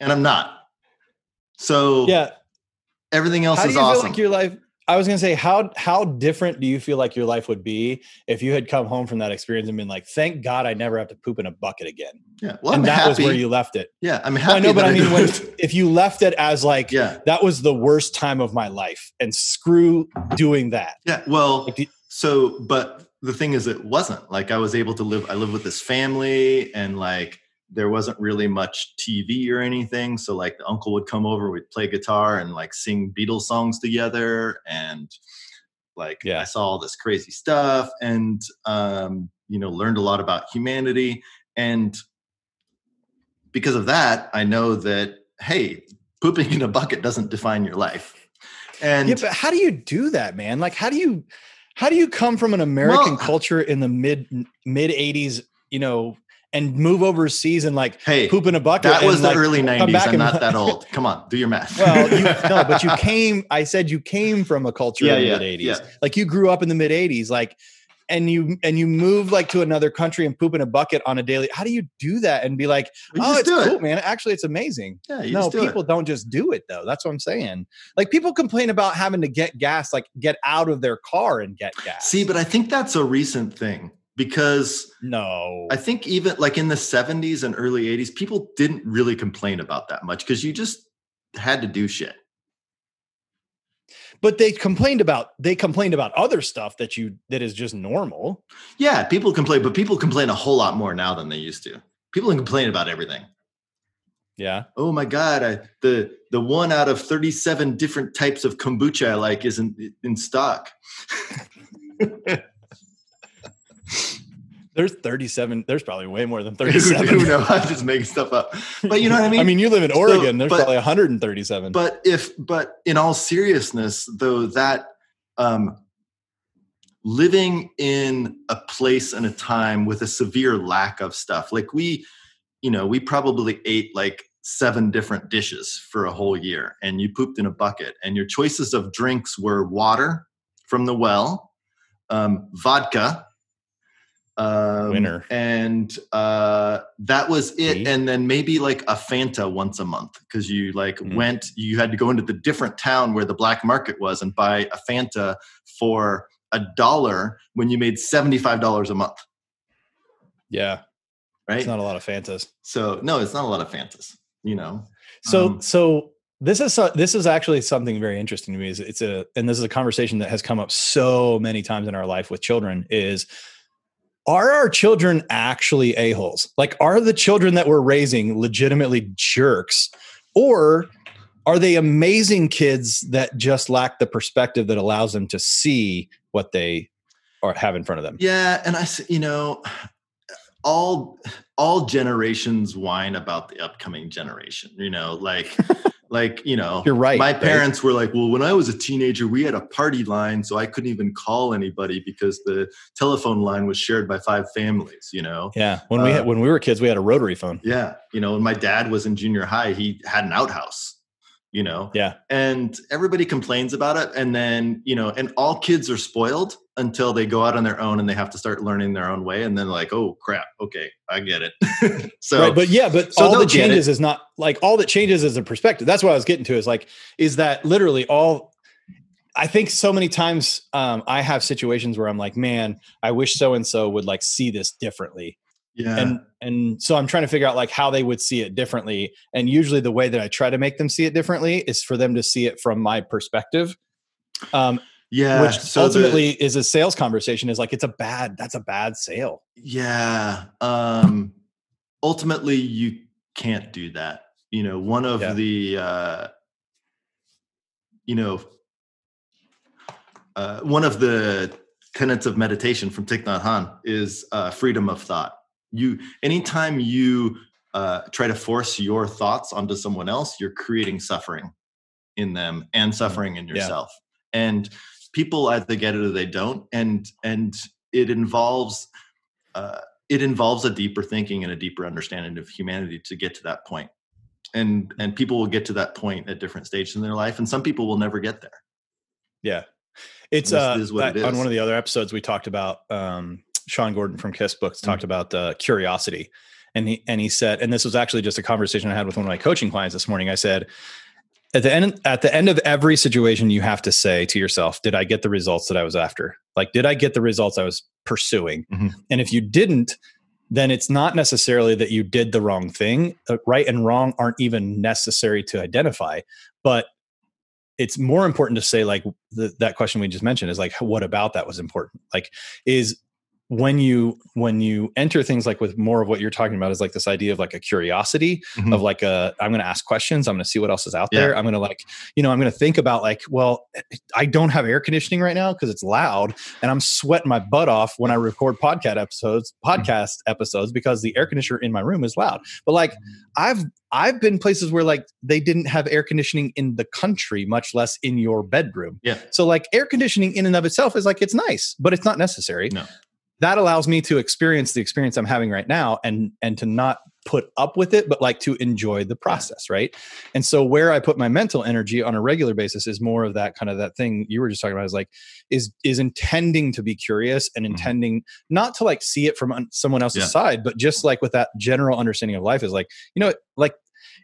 and I'm not. So Yeah. everything else is awesome. like your life? I was gonna say, how how different do you feel like your life would be if you had come home from that experience and been like, "Thank God I never have to poop in a bucket again," yeah. Well, and I'm that happy. was where you left it. yeah, I'm Well, happy. I know, but that I mean, when, if you left it as like, yeah, that was the worst time of my life, and screw doing that. yeah. Well, Like, So, but the thing is it wasn't like i was able to live i live with this family and like there wasn't really much tv or anything so like the uncle would come over we'd play guitar and like sing beatles songs together and like Yeah. i saw all this crazy stuff and um you know learned a lot about humanity and because of that i know that hey pooping in a bucket doesn't define your life and yeah, but how do you do that, man? Like, how do you how do you come from an American Well- uh culture in the mid mid '80s, you know, and move overseas and like hey poop in a bucket? that was the like, early 90s i'm and- not that old come on do your math Well, you, no, but you came. I said you came from a culture Yeah, in the yeah, mid '80s. yeah. Like you grew up in the mid '80s, like, and you and you move like to another country and poop in a bucket on a daily. How do you do that and be like, oh, it's cool, it. man. Actually, it's amazing. yeah no, do people it. don't just do it though. That's what I'm saying. Like people complain about having to get gas, like get out of their car and get gas. see but i think that's a recent thing because no, I think even like in the 70s and early 80s, people didn't really complain about that much because you just had to do shit. But they complained about they complained about other stuff that you that is just normal. Yeah, people complain, but people complain a whole lot more now than they used to. People complain about everything. Yeah. Oh my god, I, the the one out of 37 different types of kombucha I like isn't in stock. There's 37. There's probably way more than 37. who knows? I'm just making stuff up. But you know what I mean? I mean, you live in So, Oregon. There's but- probably 137. but if but in all seriousness though that um living in a place and a time with a severe lack of stuff like we you know we probably ate like seven different dishes for a whole year and you pooped in a bucket and your choices of drinks were water from the well um, vodka um, Winner. and uh, that was it and then maybe like a fanta once a month because you like Mm. went you had to go into the different town where the black market was and buy a fanta for a dollar when you made $75 a month yeah. right It's not a lot of Fantas. so no it's not a lot of fantas you know So Um, so this is this is actually something very interesting to me. Is it's a and this is a conversation that has come up so many times in our life with children. Is are our children actually a holes? Like, are the children that we're raising legitimately jerks, or are they amazing kids that just lack the perspective that allows them to see what they or have in front of them? Yeah, and I, you know, all all generations whine about the upcoming generation. You know, like like you know, You're right. my right? parents were like, well, when I was a teenager, we had a party line, so I couldn't even call anybody because the telephone line was shared by five families. You know. Yeah, when we Uh, had, when we were kids, we had a rotary phone. Yeah, you know, when my dad was in junior high, he had an outhouse. You know, Yeah, and everybody complains about it and then you know and all kids are spoiled until they go out on their own and they have to start learning their own way and then like oh crap. Okay i get it. So right but yeah but so all that changes is not like all that changes is a perspective. That's what i was getting to is like is that literally all i think so many times um, i have situations where i'm like man i wish so and so would like see this differently yeah. And and so i'm trying to figure out like how they would see it differently. And usually the way that i try to make them see it differently is for them to see it from my perspective. Um, yeah which so the- ultimately is a sales conversation is like it's a bad that's a bad sale. Yeah um ultimately you can't do that. You know one of Yeah. the uh you know uh, one of the tenets of meditation from Thich Nhat Hanh is uh, freedom of thought. You, anytime you uh, try to force your thoughts onto someone else, you're creating suffering in them and suffering in Yeah. yourself. And people either get it or they don't. And and it involves uh, it involves a deeper thinking and a deeper understanding of humanity to get to that point. And and people will get to that point at different stages in their life, and some people will never get there. Yeah. It's uh is what it on one of the other episodes we talked about um Sean Gordon from Kiss Books talked Mm. about uh curiosity. And he and he said and this was actually just a conversation I had with one of my coaching clients this morning. I said at the end at the end of every situation you have to say to yourself, did I get the results that I was after? Like did I get the results I was pursuing? Mhm. And if you didn't, then it's not necessarily that you did the wrong thing. Uh, Right and wrong aren't even necessary to identify, but it's more important to say like the, that question we just mentioned is like what about that was important like is when you when you enter things like with more of what you're talking about is like this idea of like a curiosity Mhm. of like a i'm going to ask questions i'm going to see what else is out Yeah. there i'm going to like you know i'm going to think about like well i don't have air conditioning right now because it's loud and i'm sweating my butt off when i record podcast episodes podcast episodes because the air conditioner in my room is loud but like i've i've been places where like they didn't have air conditioning in the country much less in your bedroom Yeah. so like air conditioning in and of itself is like it's nice but it's not necessary No. That allows me to experience the experience i'm having right now and and to not put up with it but like to enjoy the process right and so where i put my mental energy on a regular basis is more of that kind of that thing you were just talking about is like is is intending to be curious and Mhm. intending not to like see it from someone else's Yeah. side but just like with that general understanding of life is like you know like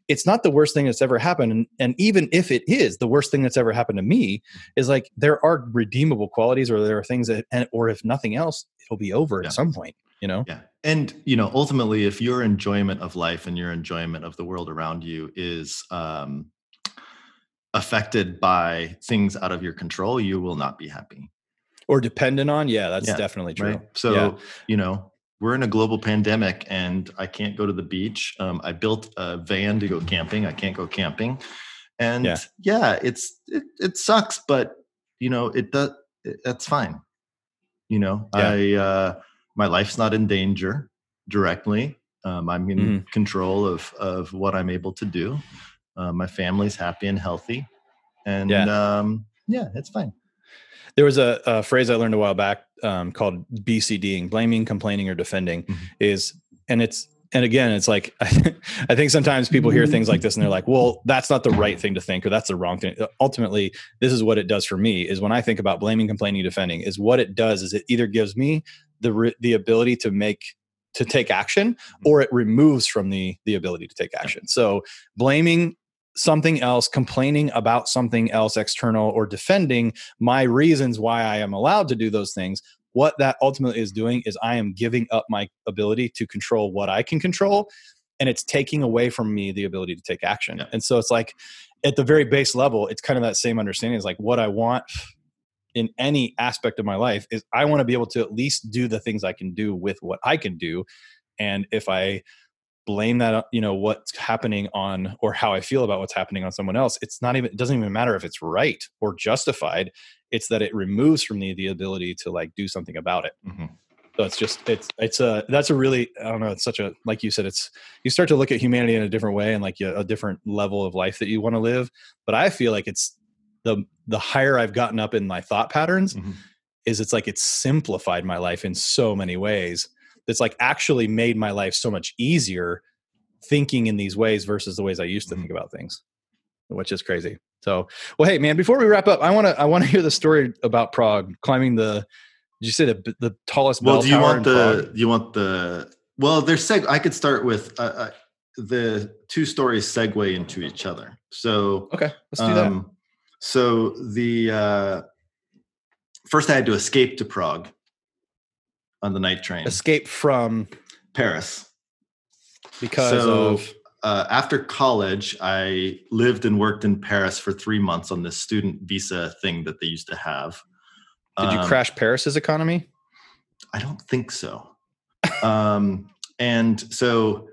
it's not the worst thing that's ever happened and, and even if it is the worst thing that's ever happened to me is like there are redeemable qualities or there are things that and, or if nothing else it'll be over Yeah. at some point you know Yeah. And, you know, ultimately, if your enjoyment of life and your enjoyment of the world around you is um, affected by things out of your control, you will not be happy. or dependent on yeah that's Yeah, definitely true Right. So, Yeah. you know, we're in a global pandemic and I can't go to the beach. Um, I built a van to go camping. I can't go camping. And Yeah. yeah, it's, it, it sucks, but, you know, it does, it, that's fine. You know, Yeah. I, uh, my life's not in danger directly. Um, I'm in Mhm. control of, of what I'm able to do. Uh, my family's happy and healthy. And Yeah. um, yeah, it's fine. There was a, a phrase I learned a while back um, called BCDing, blaming, complaining, or defending. Mhm. Is and it's and again, it's like I think sometimes people hear things like this and they're like, "Well, that's not the right thing to think, or that's the wrong thing." Ultimately, this is what it does for me: is when I think about blaming, complaining, defending, is what it does is it either gives me the the ability to make to take action, or it removes from the the ability to take action. So blaming something else, complaining about something else external, or defending my reasons why I am allowed to do those things, what that ultimately is doing is I am giving up my ability to control what I can control. And it's taking away from me the ability to take action. Yeah. And so it's like at the very base level, it's kind of that same understanding is like what I want in any aspect of my life is I want to be able to at least do the things I can do with what I can do. And if I blame that you know what's happening on or how i feel about what's happening on someone else it's not even it doesn't even matter if it's right or justified it's that it removes from me the ability to like do something about it Mhm. so it's just it's it's a that's a really i don't know it's such a like you said it's you start to look at humanity in a different way and like a, a different level of life that you want to live but i feel like it's the the higher i've gotten up in my thought patterns Mhm. is it's like it's simplified my life in so many ways it's like actually made my life so much easier thinking in these ways versus the ways I used to think about things, which is crazy. So, well, hey, man, before we wrap up, I want to I want to hear the story about Prague climbing the. Did you say the the tallest? Well, do you want the? Prague? Do you want the? Well, there's seg. I could start with uh, uh, the two stories segue into each other. So, Okay, let's do that. um, so the uh, first I had to escape to Prague on the night train, Escape from Paris. because so, of uh, after college, I lived and worked in Paris for three months on this student visa thing that they used to have. did you Um, crash Paris's economy? I don't think so. um, and so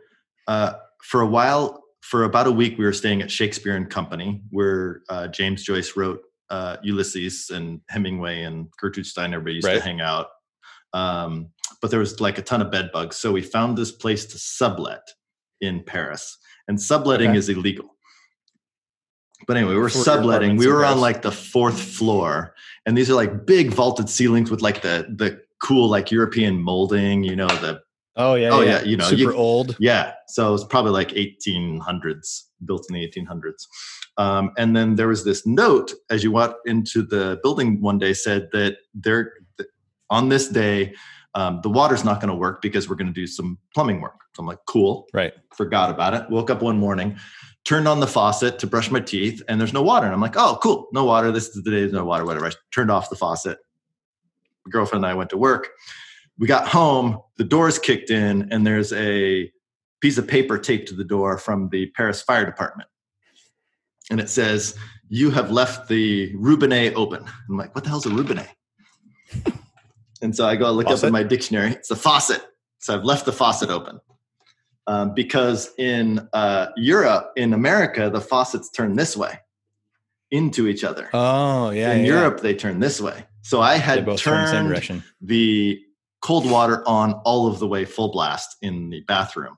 uh, for a while, for about a week, we were staying at Shakespeare and Company, where uh, James Joyce wrote uh, Ulysses and Hemingway and Gertrude Stein. Everybody used Right. to hang out. Um, but there was like a ton of bed bugs. So we found this place to sublet in Paris, and subletting Okay. is illegal. But anyway, we were subletting. We were on like the fourth floor, and these are like big vaulted ceilings with like the the cool like European molding. You know the Oh yeah, oh, yeah, yeah, you know, super you- old. yeah. So it was probably like 1800s, built in the 1800s. Um, and then there was this note as you walked into the building one day said that there th- on this day um, the water's not going to work because we're going to do some plumbing work. So I'm like, cool. Right. Forgot about it. Woke up one morning, turned on the faucet to brush my teeth, and there's no water. And I'm like, oh, cool, no water. This is the day there's no water. Whatever. I turned off the faucet. My girlfriend and I went to work. We got home. The doors kicked in, and there's a piece of paper taped to the door from the Paris Fire Department, and it says, "You have left the robinet open." I'm like, "What the hell's a robinet?" And so I go look up in my dictionary. It's a faucet. So I've left the faucet open. Um, because in uh, Europe, in America, the faucets turn this way into each other. Oh yeah. in yeah, Europe, they turn this way. So I had both turn the turned the cold water on all of the way full blast in the bathroom.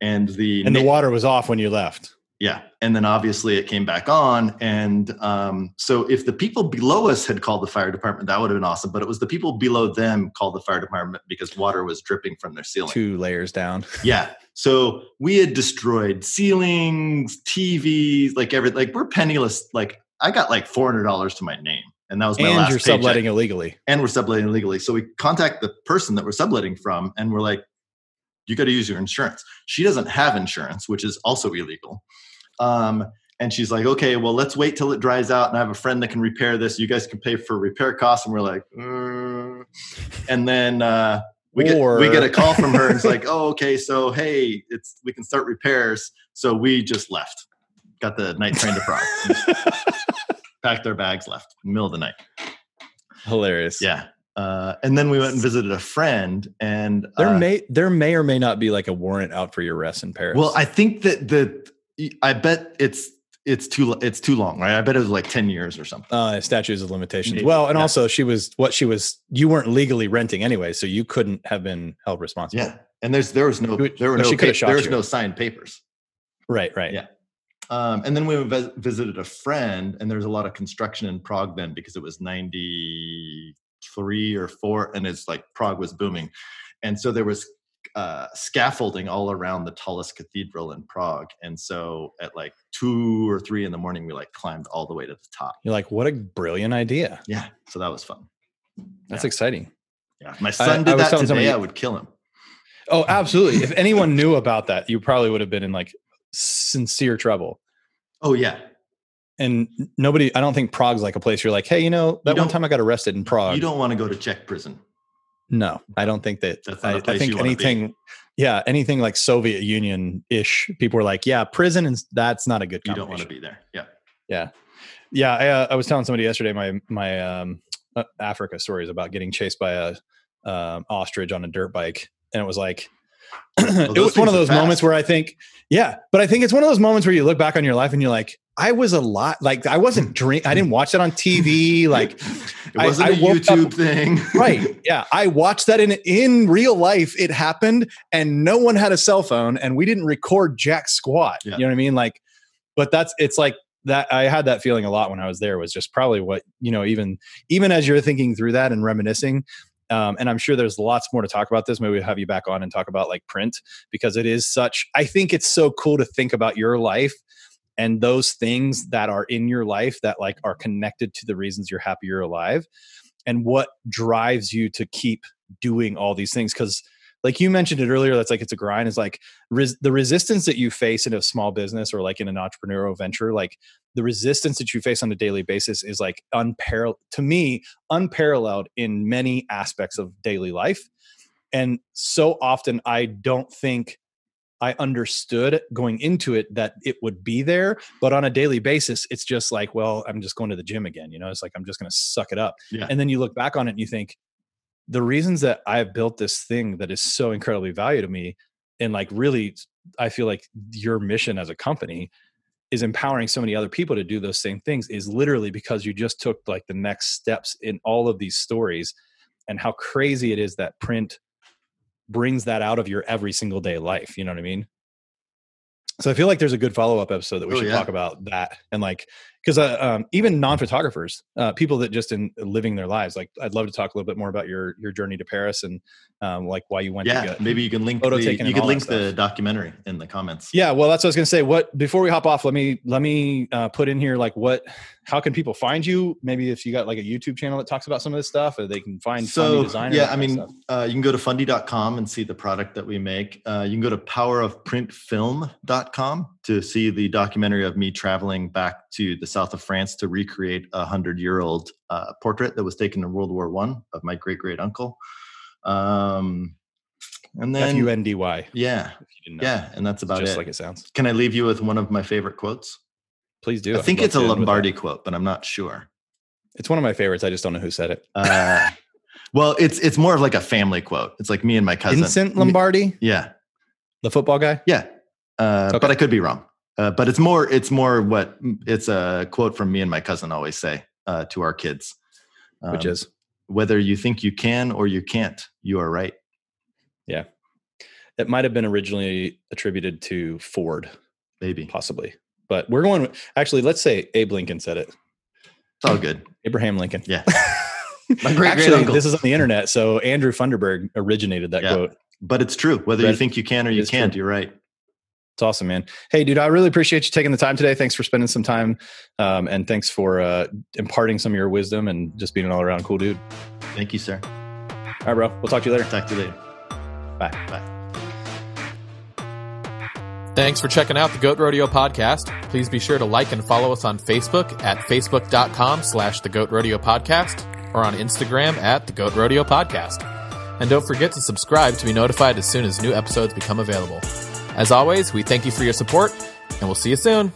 And the And the water was off when you left. Yeah, and then obviously it came back on, and um, so if the people below us had called the fire department, that would have been awesome. But it was the people below them called the fire department because water was dripping from their ceiling. Two layers down. Yeah, so we had destroyed ceilings, TVs, like every like we're penniless. Like I got like four hundred dollars to my name, and that was my last. and last you're paycheck. subletting illegally. and we're subletting illegally. So we contact the person that we're subletting from, and we're like, "You got to use your insurance." She doesn't have insurance, which is also illegal. Um, and she's like, "Okay, well, let's wait till it dries out, and I have a friend that can repair this. You guys can pay for repair costs." And we're like, "Mm." and then uh, we get we get a call from her, and it's like, "Oh, okay, so hey, it's we can start repairs." So we just left, got the night train to Prague, packed our bags, left in the middle of the night. Hilarious. Yeah. Uh, and then we went and visited a friend, and There uh, may there may or may not be like a warrant out for your arrest in Paris. well, I think that the I bet it's it's too it's too long, right? I bet it was like ten years or something. uh, statutes of limitations. Maybe, Well, and yeah. also she was what she was. You weren't legally renting anyway, so you couldn't have been held responsible. Yeah, and there's there was no there were but no she pa- there was you. no signed papers. Right. Right. Yeah. Um, and then we visited a friend, and there was a lot of construction in Prague then because it was ninety three or four, and it's like Prague was booming, and so there was uh, scaffolding all around the tallest cathedral in Prague, and so at like two or three in the morning, we like climbed all the way to the top. You're like, what a brilliant idea. Yeah, so that was fun. That's Yeah. exciting. Yeah, my I son did was that today, somebody- I would kill him. Oh, absolutely. if anyone knew about that, you probably would have been in like sincere trouble. Oh yeah, And nobody, I don't think Prague's like a place you're like, hey, you know, that one time I got arrested in Prague. you don't want to go to Czech prison. No, I don't think that. I, I, think you wanna be. anything, yeah, anything like Soviet Union ish, people were like, yeah, prison and that's not a good. You don't want to be there. Yeah. Yeah, yeah. I, uh, I was telling somebody yesterday my my um, uh, Africa stories about getting chased by a um, ostrich on a dirt bike, and it was like. It was one of those moments where I think, yeah, but I think it's one of those moments where you look back on your life and you're like, I was a lot like I wasn't hmm. drink, I didn't watch it on TV, like it wasn't I a woke up- YouTube thing. right yeah i watched that in in real life it happened and no one had a cell phone and we didn't record jack squat Yeah. you know what i mean like but that's it's like that i had that feeling a lot when i was there was just probably what you know even even as you're thinking through that and reminiscing um, and i'm sure there's lots more to talk about this. Maybe we'll have you back on and talk about like print because it is such i think it's so cool to think about your life and those things that are in your life that like are connected to the reasons you're happy you're alive and what drives you to keep doing all these things. Because like you mentioned it earlier that's like it's a grind is like res- the resistance that you face in a small business or like in an entrepreneurial venture like the resistance that you face on a daily basis is like unparalleled to me unparalleled in many aspects of daily life and so often i don't think I understood going into it that it would be there, but on a daily basis, it's just like, well, I'm just going to the gym again. You know, it's like I'm just going to suck it up. Yeah. And then you look back on it and you think, the reasons that I've built this thing that is so incredibly valuable to me, and like really, I feel like your mission as a company is empowering so many other people to do those same things is literally because you just took like the next steps in all of these stories and how crazy it is that print brings that out of your every single day life. You know what I mean? So I feel like there's a good follow up episode that we Oh, should yeah. talk about that and like because uh, um, even non photographers, uh, people that just in living their lives, like I'd love to talk a little bit more about your your journey to Paris and um, like why you went. Yeah, get, maybe you can link photo the, you can link the documentary in the comments. Yeah, well, that's what I was gonna say. What before we hop off, let me let me uh, put in here like what, how can people find you? Maybe if you got like a YouTube channel that talks about some of this stuff, or they can find Fundy So yeah, I mean, uh, you can go to fundy.com and see the product that we make. Uh, you can go to powerofprintfilm.com to see the documentary of me traveling back to the south of France to recreate a hundred year old uh, portrait that was taken in World War One of my great great uncle. Um, and then U N D Y. yeah, If you didn't know, yeah, and that's about just it. like it sounds. Can I leave you with one of my favorite quotes? Please do. I think it's a to end with that. Lombardi quote, but I'm not sure. It's one of my favorites. I just don't know who said it. Uh, Well, it's it's more of like a family quote. It's like me and my cousin. Vincent Lombardi, Yeah, the football guy. yeah. Uh, Okay. But I could be wrong. Uh, but it's more it's more what it's a quote from me and my cousin always say uh, to our kids, which Um, is whether you think you can or you can't, you are right. Yeah, it might have been originally attributed to Ford, Maybe possibly, but we're going. Actually, let's say Abe Lincoln said it. it's all good. Abraham Lincoln. Yeah. My great Actually, great this is on the internet, so Andrew Funderburg originated that Yeah. quote. But it's true. Whether you think you can or you can't, you're right. It's awesome, man. Hey, dude, I really appreciate you taking the time today. Thanks for spending some time, um, and thanks for uh, imparting some of your wisdom and just being an all around cool dude. Thank you, sir. All right, bro. We'll talk to you later. Talk to you later. Bye. Bye. Thanks for checking out the Goat Rodeo podcast. Please be sure to like and follow us on Facebook at facebook.com slash the Goat Rodeo podcast or on Instagram at the Goat Rodeo podcast. And don't forget to subscribe to be notified as soon as new episodes become available. As always, we thank you for your support and we'll see you soon.